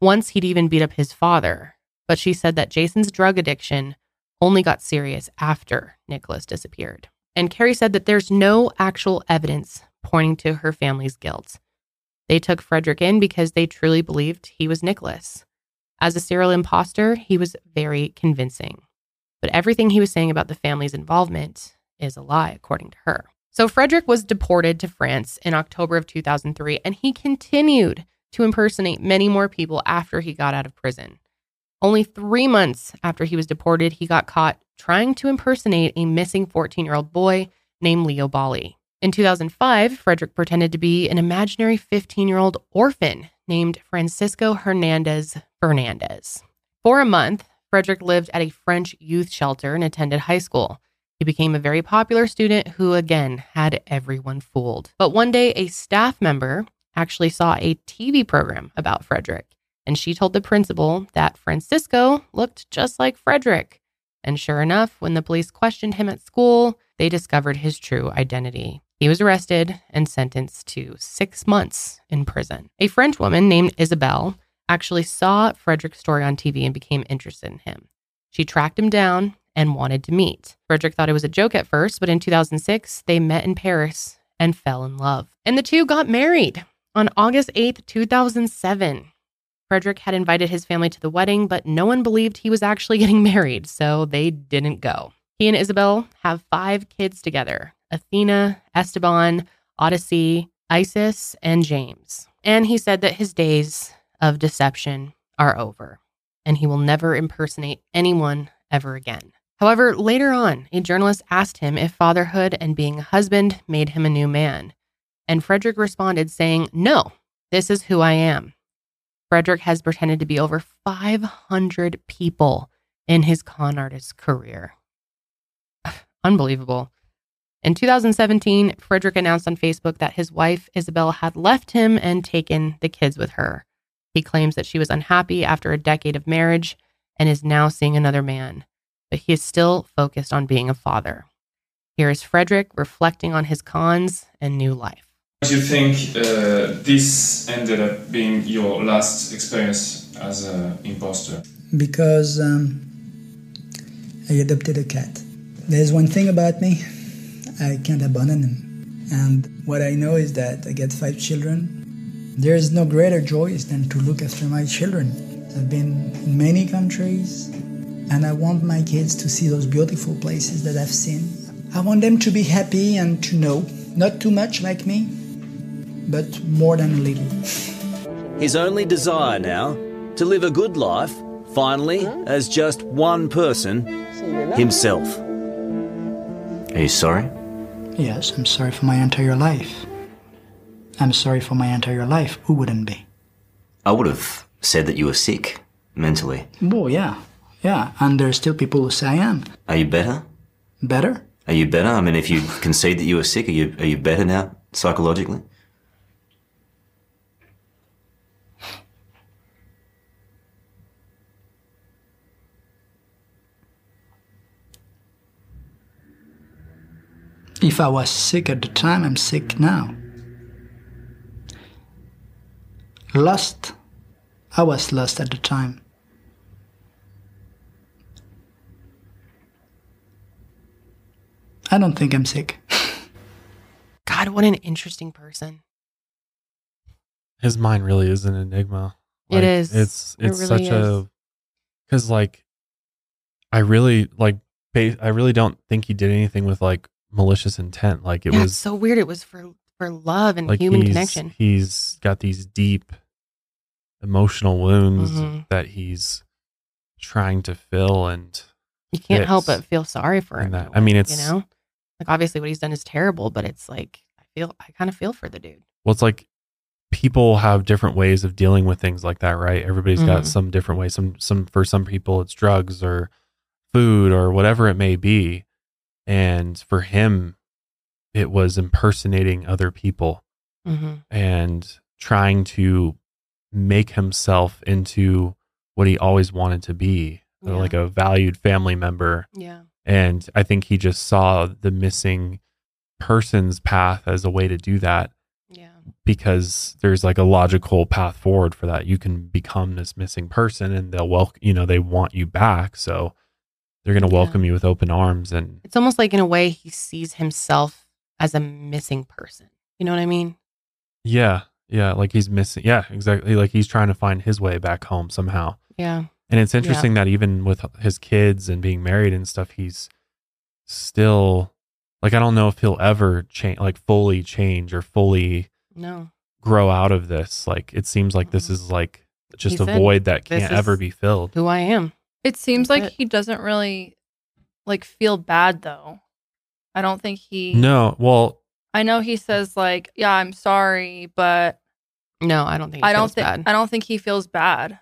Once he'd even beat up his father, but she said that Jason's drug addiction only got serious after Nicholas disappeared. And Carrie said that there's no actual evidence pointing to her family's guilt. They took Frederick in because they truly believed he was Nicholas. As a serial imposter, he was very convincing. But everything he was saying about the family's involvement is a lie, according to her. So Frederick was deported to France in October of 2003, and he continued to impersonate many more people after he got out of prison. Only three months after he was deported, he got caught trying to impersonate a missing 14 year old boy named Leo Balley. In 2005, Frederick pretended to be an imaginary 15 year old orphan named Francisco Hernandez Fernandez. For a month, Frederick lived at a French youth shelter and attended high school. He became a very popular student who, again, had everyone fooled. But one day, a staff member actually saw a TV program about Frederick, and she told the principal that Francisco looked just like Frederick. And sure enough, when the police questioned him at school, they discovered his true identity. He was arrested and sentenced to six months in prison. A French woman named Isabel actually saw Frederick's story on TV and became interested in him. She tracked him down and wanted to meet. Frederick thought it was a joke at first, but in 2006, they met in Paris and fell in love. And the two got married on August 8th, 2007. Frederick had invited his family to the wedding, but no one believed he was actually getting <laughs> married, so they didn't go. He and Isabel have five kids together Athena, Esteban, Odyssey, Isis, and James. And he said that his days of deception are over and he will never impersonate anyone ever again. However, later on, a journalist asked him if fatherhood and being a husband made him a new man. And Frederick responded saying, No, this is who I am. Frederick has pretended to be over 500 people in his con artist career. <sighs> Unbelievable. In 2017, Frederick announced on Facebook that his wife, Isabel, had left him and taken the kids with her. He claims that she was unhappy after a decade of marriage and is now seeing another man, but he is still focused on being a father. Here is Frederick reflecting on his cons and new life. Do you think uh, this ended up being your last experience as an imposter? Because um, I adopted a cat. There's one thing about me I can't abandon him. And what I know is that I get five children. There is no greater joy than to look after my children. I've been in many countries, and I want my kids to see those beautiful places that I've seen. I want them to be happy and to know, not too much like me, but more than a little. His only desire now to live a good life, finally, as just one person, himself. Are you sorry? Yes, I'm sorry for my entire life. I'm sorry for my entire life. Who wouldn't be? I would have said that you were sick mentally. Oh, yeah. Yeah, and there's still people who say I am. Are you better? Better? Are you better? I mean, if you concede that you were sick, are you are you better now psychologically? If I was sick at the time, I'm sick now. Lost. I was lost at the time. I don't think I'm sick. <laughs> God, what an interesting person. His mind really is an enigma. It is. It's It it's really such a because like I really like I really don't think he did anything with like malicious intent. Like it yeah, was it's so weird. It was for for love and like human he's, connection. He's got these deep emotional wounds Mhm. that he's trying to fill and You can't help but feel sorry for him. that. I mean, it's- you know, like obviously what he's done is terrible, but it's like I feel I kind of feel for the dude. well, it's like people have different ways of dealing with things like that, right? Everybody's got Mhm. some different way. Some some for some people it's drugs or food or whatever it may be. And for him it was impersonating other people hmm and trying to make himself into what he always wanted to be, Yeah. like a valued family member. Yeah. And I think he just saw the missing person's path as a way to do that. Yeah. because there's like a logical path forward for that. You can become this missing person and they'll welcome, you know, they want you back. So they're going to Yeah. welcome you with open arms. And It's almost like in a way he sees himself as a missing person. You know what I mean? yeah, yeah, like he's missing. Yeah, exactly. Like he's trying to find his way back home somehow. Yeah. And it's interesting that even with his kids and being married and stuff, he's still like, I don't know if he'll ever change, like fully change or fully No. grow out of this. Like it seems like this Mhm. is like just He a said, void that can't ever be filled. Who I am. It seems like it. he doesn't really like feel bad though. I don't think he No, well, I know he says like, "Yeah, I'm sorry," but No, I don't think he I don't think. I don't think he feels bad.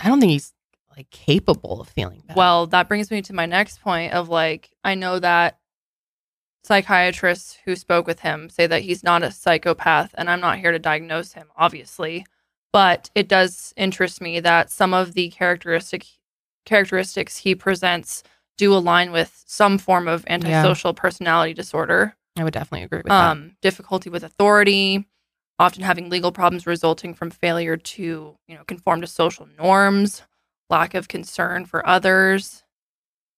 I don't think he's like capable of feeling bad. Well, that brings me to my next point of like I know that psychiatrists who spoke with him say that he's not a psychopath and I'm not here to diagnose him obviously, but it does interest me that some of the characteristic characteristics he presents do align with some form of antisocial personality disorder. I would definitely agree with that. Um difficulty with authority, often having legal problems resulting from failure to, you know, conform to social norms, lack of concern for others,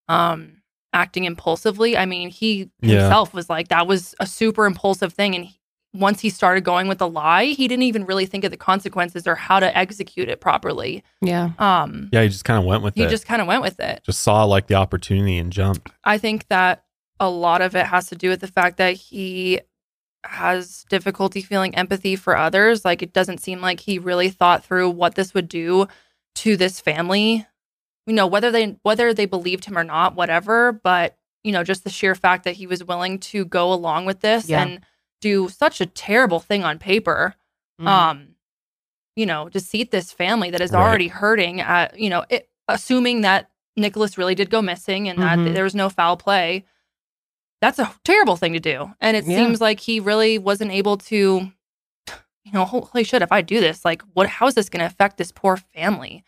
um, acting impulsively. I mean, he Yeah. himself was like that was a super impulsive thing, and he, once he started going with the lie, he didn't even really think of the consequences or how to execute it properly. Yeah. Um, yeah, he just kind of went with he it. just kind of went with it. just saw like the opportunity and jumped. I think that a lot of it has to do with the fact that he has difficulty feeling empathy for others. Like it doesn't seem like he really thought through what this would do to this family. You know, whether they whether they believed him or not, whatever, but you know, just the sheer fact that he was willing to go along with this Yeah. and do such a terrible thing on paper. Mhm. Um, you know, deceit this family that is Right. already hurting at, you know, it, assuming that Nicholas really did go missing and that Mhm. there was no foul play. That's a terrible thing to do. And it Yeah. seems like he really wasn't able to, you know, holy shit, if I do this, like, what, how is this going to affect this poor family?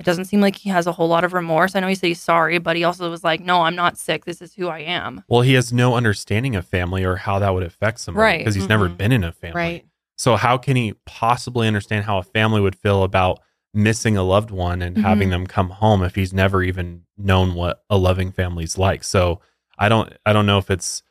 It doesn't seem like he has a whole lot of remorse. I know he said he's sorry, but he also was like, no, I'm not sick. This is who I am. Well, he has no understanding of family or how that would affect somebody Right. because he's never Mhm. been in a family. right. So how can he possibly understand how a family would feel about missing a loved one and having Mhm. them come home if he's never even known what a loving family's like? So I don't I don't know if it's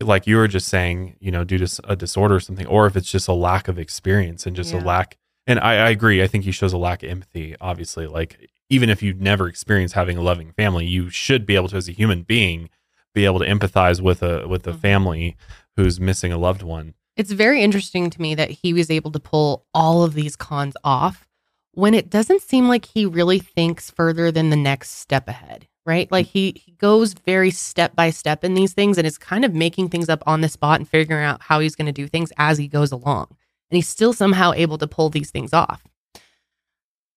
like you were just saying, you know, due to a disorder or something, or if it's just a lack of experience and just a lack. And I, I agree. I think he shows a lack of empathy. Obviously, like even if you've never experienced having a loving family, you should be able to, as a human being, be able to empathize with a with a Mhm. family who's missing a loved one. It's very interesting to me that he was able to pull all of these cons off when it doesn't seem like he really thinks further than the next step ahead, right? Like he, he goes very step by step in these things and is kind of making things up on the spot and figuring out how he's going to do things as he goes along. And he's still somehow able to pull these things off.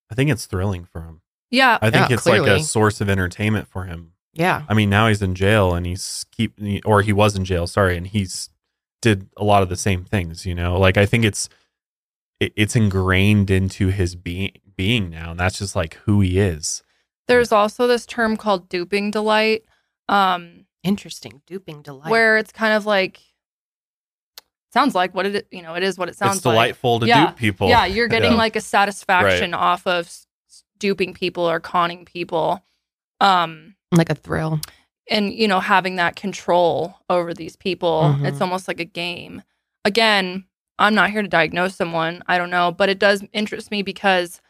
I think it's thrilling for him. Yeah. I think Yeah, it's like a source of entertainment for him. Yeah. I mean, now he's in jail and he's keep or he was in jail, sorry, and he's did a lot of the same things, you know. Like I think it's it, it's ingrained into his being being now, and that's just like who he is. There's also this term called duping delight. Um, Interesting. Duping delight. where it's kind of like sounds like what it you know it is what it sounds like. it's delightful to Yeah. dupe people. Yeah, you're getting Yeah. like a satisfaction off of s- duping people or conning people, um, like a thrill. and you know having that control over these people. Mhm. It's almost like a game. Again, I'm not here to diagnose someone. I don't know, but it does interest me because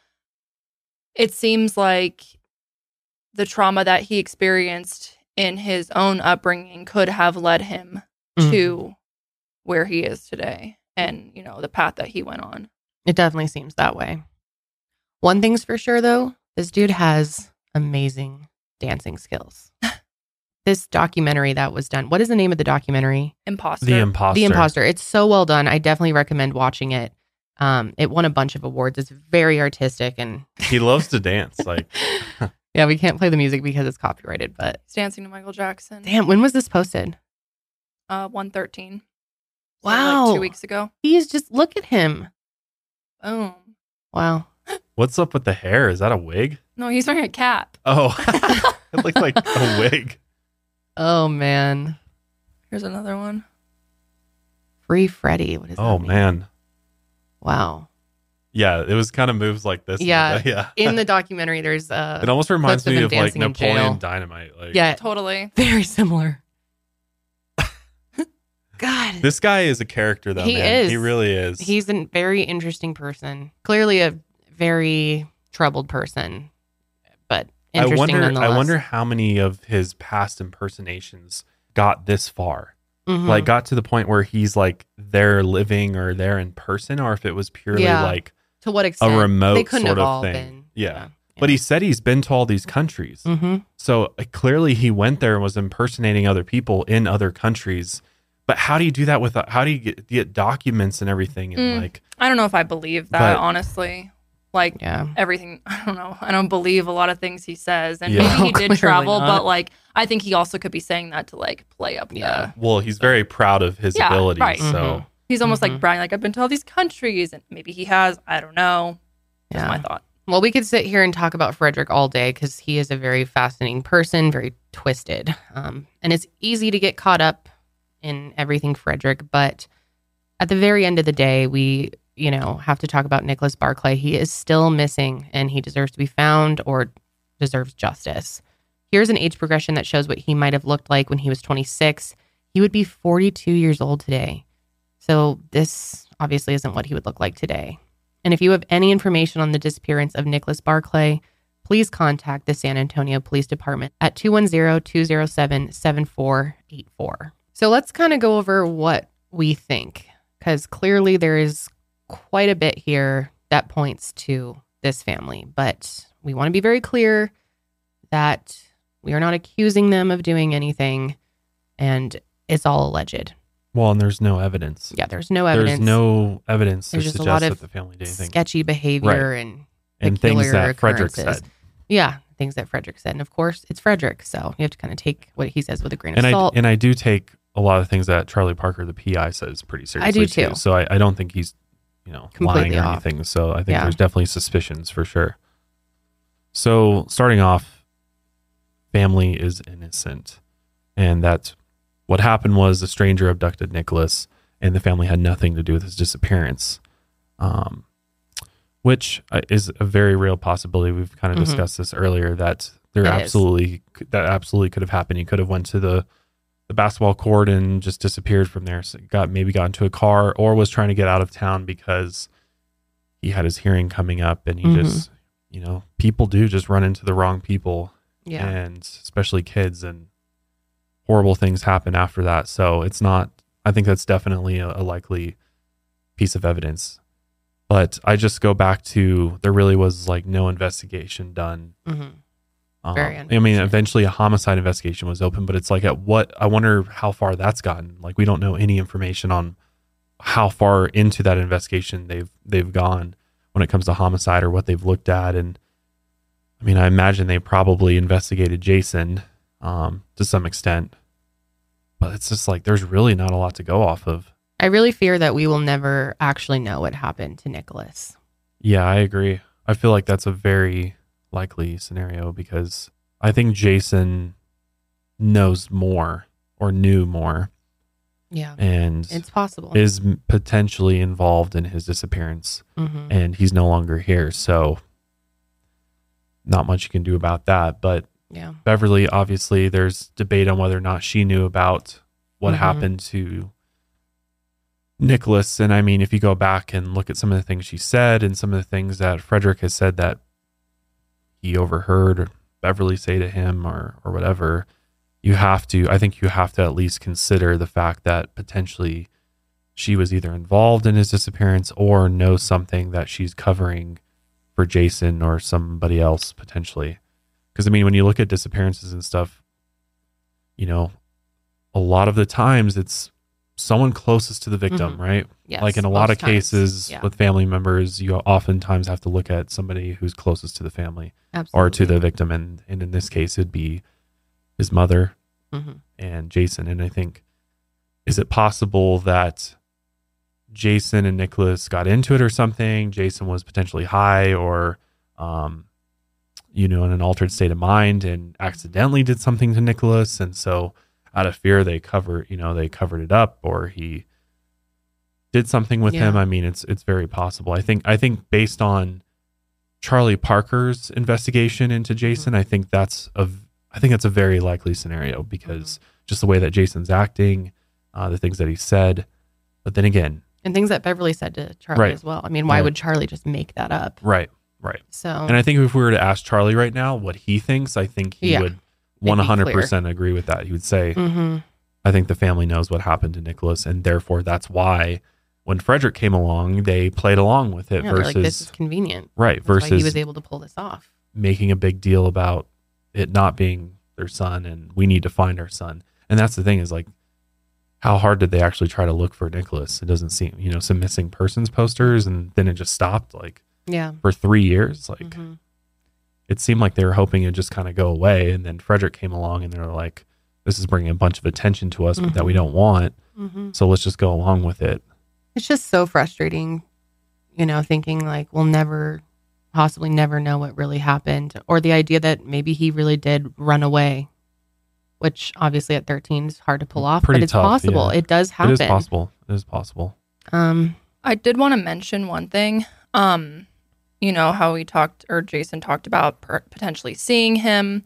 it seems like the trauma that he experienced in his own upbringing could have led him Mhm. to where he is today and you know the path that he went on It definitely seems that way. One thing's for sure, though, this dude has amazing dancing skills. <laughs> this documentary that was done. What is the name of the documentary? imposter the imposter. The Imposter. It's so well done. I definitely recommend watching it. Um, it won a bunch of awards. It's very artistic and He loves to dance. <laughs> Like yeah, we can't play the music because it's copyrighted. But He's dancing to michael jackson damn, when was this posted? uh 113 So, Wow. like two weeks ago He's just look at him. boom Wow. what's up with the hair? Is that a wig? no he's wearing a cap Oh, <laughs> <laughs> it looks like a wig. Oh man. here's another one Free Freddy. What is that? Oh man. Wow. Yeah, it was kind of moves like this. Yeah. Yeah. <laughs> In the documentary, there's uh it almost reminds clips of me him of like dancing in. Napoleon Dynamite. Like yeah, Totally. very similar. God, This guy is a character though, He man. is. He really is. he's a very interesting person. Clearly, a very troubled person, but I wonder. I wonder how many of his past impersonations got this far. Mhm. Like got to the point where he's like there living or there in person or if it was purely Yeah. like to what extent a remote they couldn't sort have of all thing. been. Yeah. But he said he's been to all these countries. hmm So uh, clearly he went there and was impersonating other people in other countries. But how do you do that with how do you get, get documents and everything and Mm. like I don't know if I believe that, But- honestly. Like Yeah. everything, <laughs> I don't know. I don't believe a lot of things he says. And Yeah. maybe he <laughs> did travel, not. but like I think he also could be saying that to like play up Yeah. well he's very proud of his Yeah, abilities. right. So Mhm. He's almost Mhm. like bragging, like I've been to all these countries, and maybe he has. I don't know. That's Yeah. my thought. Well, we could sit here and talk about Frederick all day because he is a very fascinating person, very twisted. Um, and it's easy to get caught up in everything Frederick. But at the very end of the day, we, you know, have to talk about Nicholas Barclay. He is still missing and he deserves to be found or deserves justice. Here's an age progression that shows what he might have looked like when he was 26. He would be 42 years old today. So this obviously isn't what he would look like today. And if you have any information on the disappearance of Nicholas Barclay, please contact the San Antonio Police Department at 210 207 7484. So let's kind of go over what we think, because clearly there is quite a bit here that points to this family. But we want to be very clear that we are not accusing them of doing anything, and it's all alleged. well and there's no evidence. Yeah, there's no evidence. There's no evidence There's to just a suggest lot that the family did anything. sketchy behavior and and things that Frederick said. Yeah, things that Frederick said. And of course, it's Frederick. So you have to kind of take what he says with a grain of and I salt. and I do take a lot of things that Charlie Parker, the PI, says pretty seriously. I do too. So I, I don't think he's, you know, lying or off. anything. So I think Yeah. there's definitely suspicions for sure. So starting off, family is innocent, and that what happened was a stranger abducted Nicholas, and the family had nothing to do with his disappearance. Um, which uh, is a very real possibility. We've kind of Mhm. discussed this earlier that there It is. absolutely that absolutely could have happened. He could have went to the the basketball court and just disappeared from there. So got maybe got into a car or was trying to get out of town because he had his hearing coming up and he Mhm. just you know people do just run into the wrong people yeah. and especially kids and horrible things happen after that. So it's not. I think that's definitely a, a likely piece of evidence. But I just go back to there really was like no investigation done. Hmm Um, I mean, eventually a homicide investigation was open, but it's like at what? I wonder how far that's gotten. Like we don't know any information on how far into that investigation they've they've gone when it comes to homicide or what they've looked at. And I mean, I imagine they probably investigated Jason um, to some extent, but it's just like there's really not a lot to go off of. I really fear that we will never actually know what happened to Nicholas. Yeah, I agree. I feel like that's a very likely scenario because I think Jason knows more or knew more Yeah. and It's possible. is potentially involved in his disappearance hmm and he's no longer here. So not much you can do about that, but Yeah. Beverly obviously there's debate on whether or not she knew about what Mhm. happened to Nicholas and I mean if you go back and look at some of the things she said and some of the things that Frederick has said that he overheard Beverly say to him or or whatever you have to I think you have to at least consider the fact that potentially she was either involved in his disappearance or knows something that she's covering for Jason or somebody else potentially. Because I mean when you look at disappearances and stuff you know a lot of the times it's someone closest to the victim Mhm. right Yes. like in a lot of times. cases Yeah. with family members you oftentimes have to look at somebody who's closest to the family Absolutely. or to the victim and, and in this case it'd be his mother Mhm. and jason and i think is it possible that jason and nicholas got into it or something jason was potentially high or um you know in an altered state of mind and accidentally did something to nicholas and so out of fear they cover you know they covered it up or he did something with Yeah. him, I mean, it's it's very possible. I think I think based on Charlie Parker's investigation into Jason, I think that's a I think that's a very likely scenario because just the way that Jason's acting, uh, the things that he said. But then again, And things that Beverly said to Charlie Right. as well. I mean, why Right. would Charlie just make that up? right, right. So And I think if we were to ask Charlie right now what he thinks, I think he Yeah. would It'd be 100% agree with that. He would say, Mhm. I think the family knows what happened to Nicholas, and therefore that's why when Frederick came along, they played along with it yeah, versus like this is convenient. right That's versus he was able to pull this off. making a big deal about it not being their son and we need to find our son. And that's the thing is like how hard did they actually try to look for Nicholas? It doesn't seem, you know, some missing persons posters and then it just stopped like Yeah. for 3 years like Mhm. It seemed like they were hoping it'd just kind of go away and then Frederick came along and they're like this is bringing a bunch of attention to us that we Mhm. don't want. Mhm. So let's just go along with it. It's just so frustrating, you know, thinking like we'll never, possibly never know what really happened, or the idea that maybe he really did run away, which obviously at 13 is hard to pull off, Pretty but it's tough, possible. yeah. It does happen. It is possible. It is possible. Um, I did want to mention one thing. Um, you know how we talked, or Jason talked about per- potentially seeing him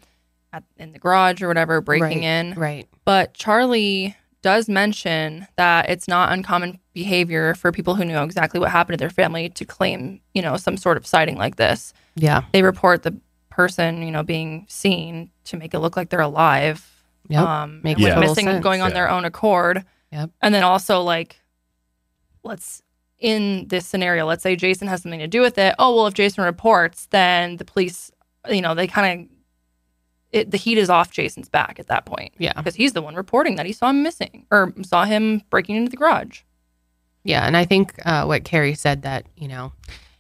at, in the garage or whatever, breaking Right, in. right. But Charlie does mention that it's not uncommon behavior for people who know exactly what happened to their family to claim, you know, some sort of sighting like this. Yeah. They report the person, you know, being seen to make it look like they're alive. Yep. Um, Makes total missing, sense. going on Yeah. their own accord. Yep. And then also like, let's in this scenario, let's say Jason has something to do with it. Oh well, if Jason reports, then the police, you know, they kind of the heat is off Jason's back at that point Yeah. because he's the one reporting that he saw him missing or saw him breaking into the garage. Yeah. And I think uh, what Carrie said that, you know,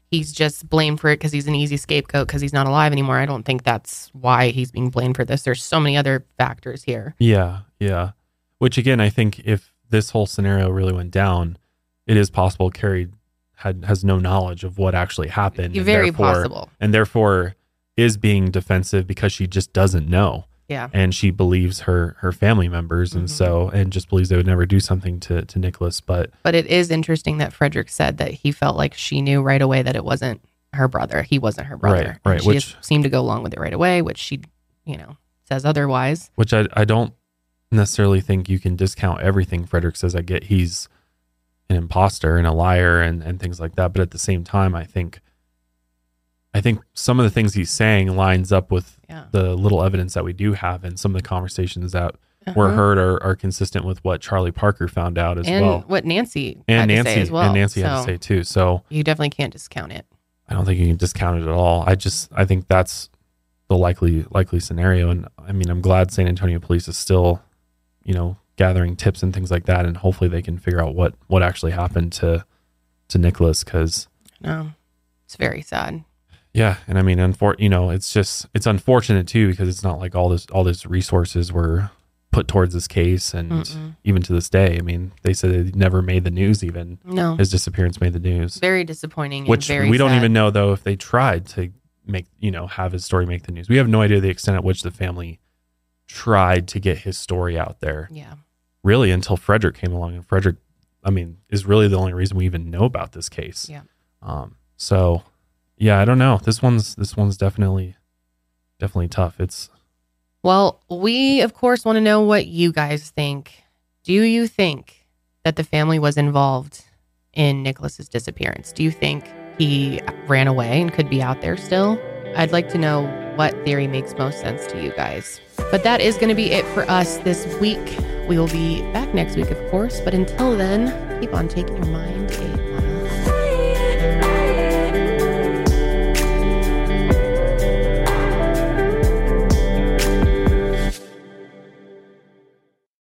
he's just blamed for it because he's an easy scapegoat because he's not alive anymore. I don't think that's why he's being blamed for this. There's so many other factors here. Yeah, yeah. Which again, I think if this whole scenario really went down, it is possible Carrie had has no knowledge of what actually happened. and Very therefore- possible. And therefore is being defensive because she just doesn't know. Yeah. And she believes her her family members and Mhm. so and just believes they would never do something to to Nicholas. But But it is interesting that Frederick said that he felt like she knew right away that it wasn't her brother. He wasn't her brother. Right, And right, She which- just seemed to go along with it right away, which she, you know, says otherwise. which I I don't necessarily think you can discount everything Frederick says. I get he's an imposter and a liar and, and things like that. But at the same time, I think I think some of the things he's saying lines up with Yeah. the little evidence that we do have and some of the conversations that were Uh-huh. heard are, are consistent with what Charlie Parker found out as and well. what Nancy And had to Nancy say as well. and Nancy had to say too. So You definitely can't discount it. I don't think you can discount it at all. I just I think that's the likely likely scenario. And I mean, I'm glad San Antonio Police is still, you know, gathering tips and things like that, and hopefully they can figure out what what actually happened to to Nicholas. Because No, it's very sad. yeah, and I mean, unfor- you know, it's just it's unfortunate too because it's not like all this all this resources were put towards this case, and Mm-mm. even to this day, I mean, they said it never made the news. Even No, his disappearance made the news. very disappointing. which and very we don't even know though if they tried to make you know have his story make the news we have no idea the extent at which the family tried to get his story out there Yeah, really until frederick came along and frederick i mean is really the only reason we even know about this case Yeah. um so yeah i don't know this one's this one's definitely definitely tough it's Well, we of course want to know what you guys think. Do you think that the family was involved in Nicholas's disappearance? Do you think he ran away and could be out there still? I'd like to know what theory makes most sense to you guys. But that is going to be it for us this week. We will be back next week, of course. But until then, keep on taking your mind eh?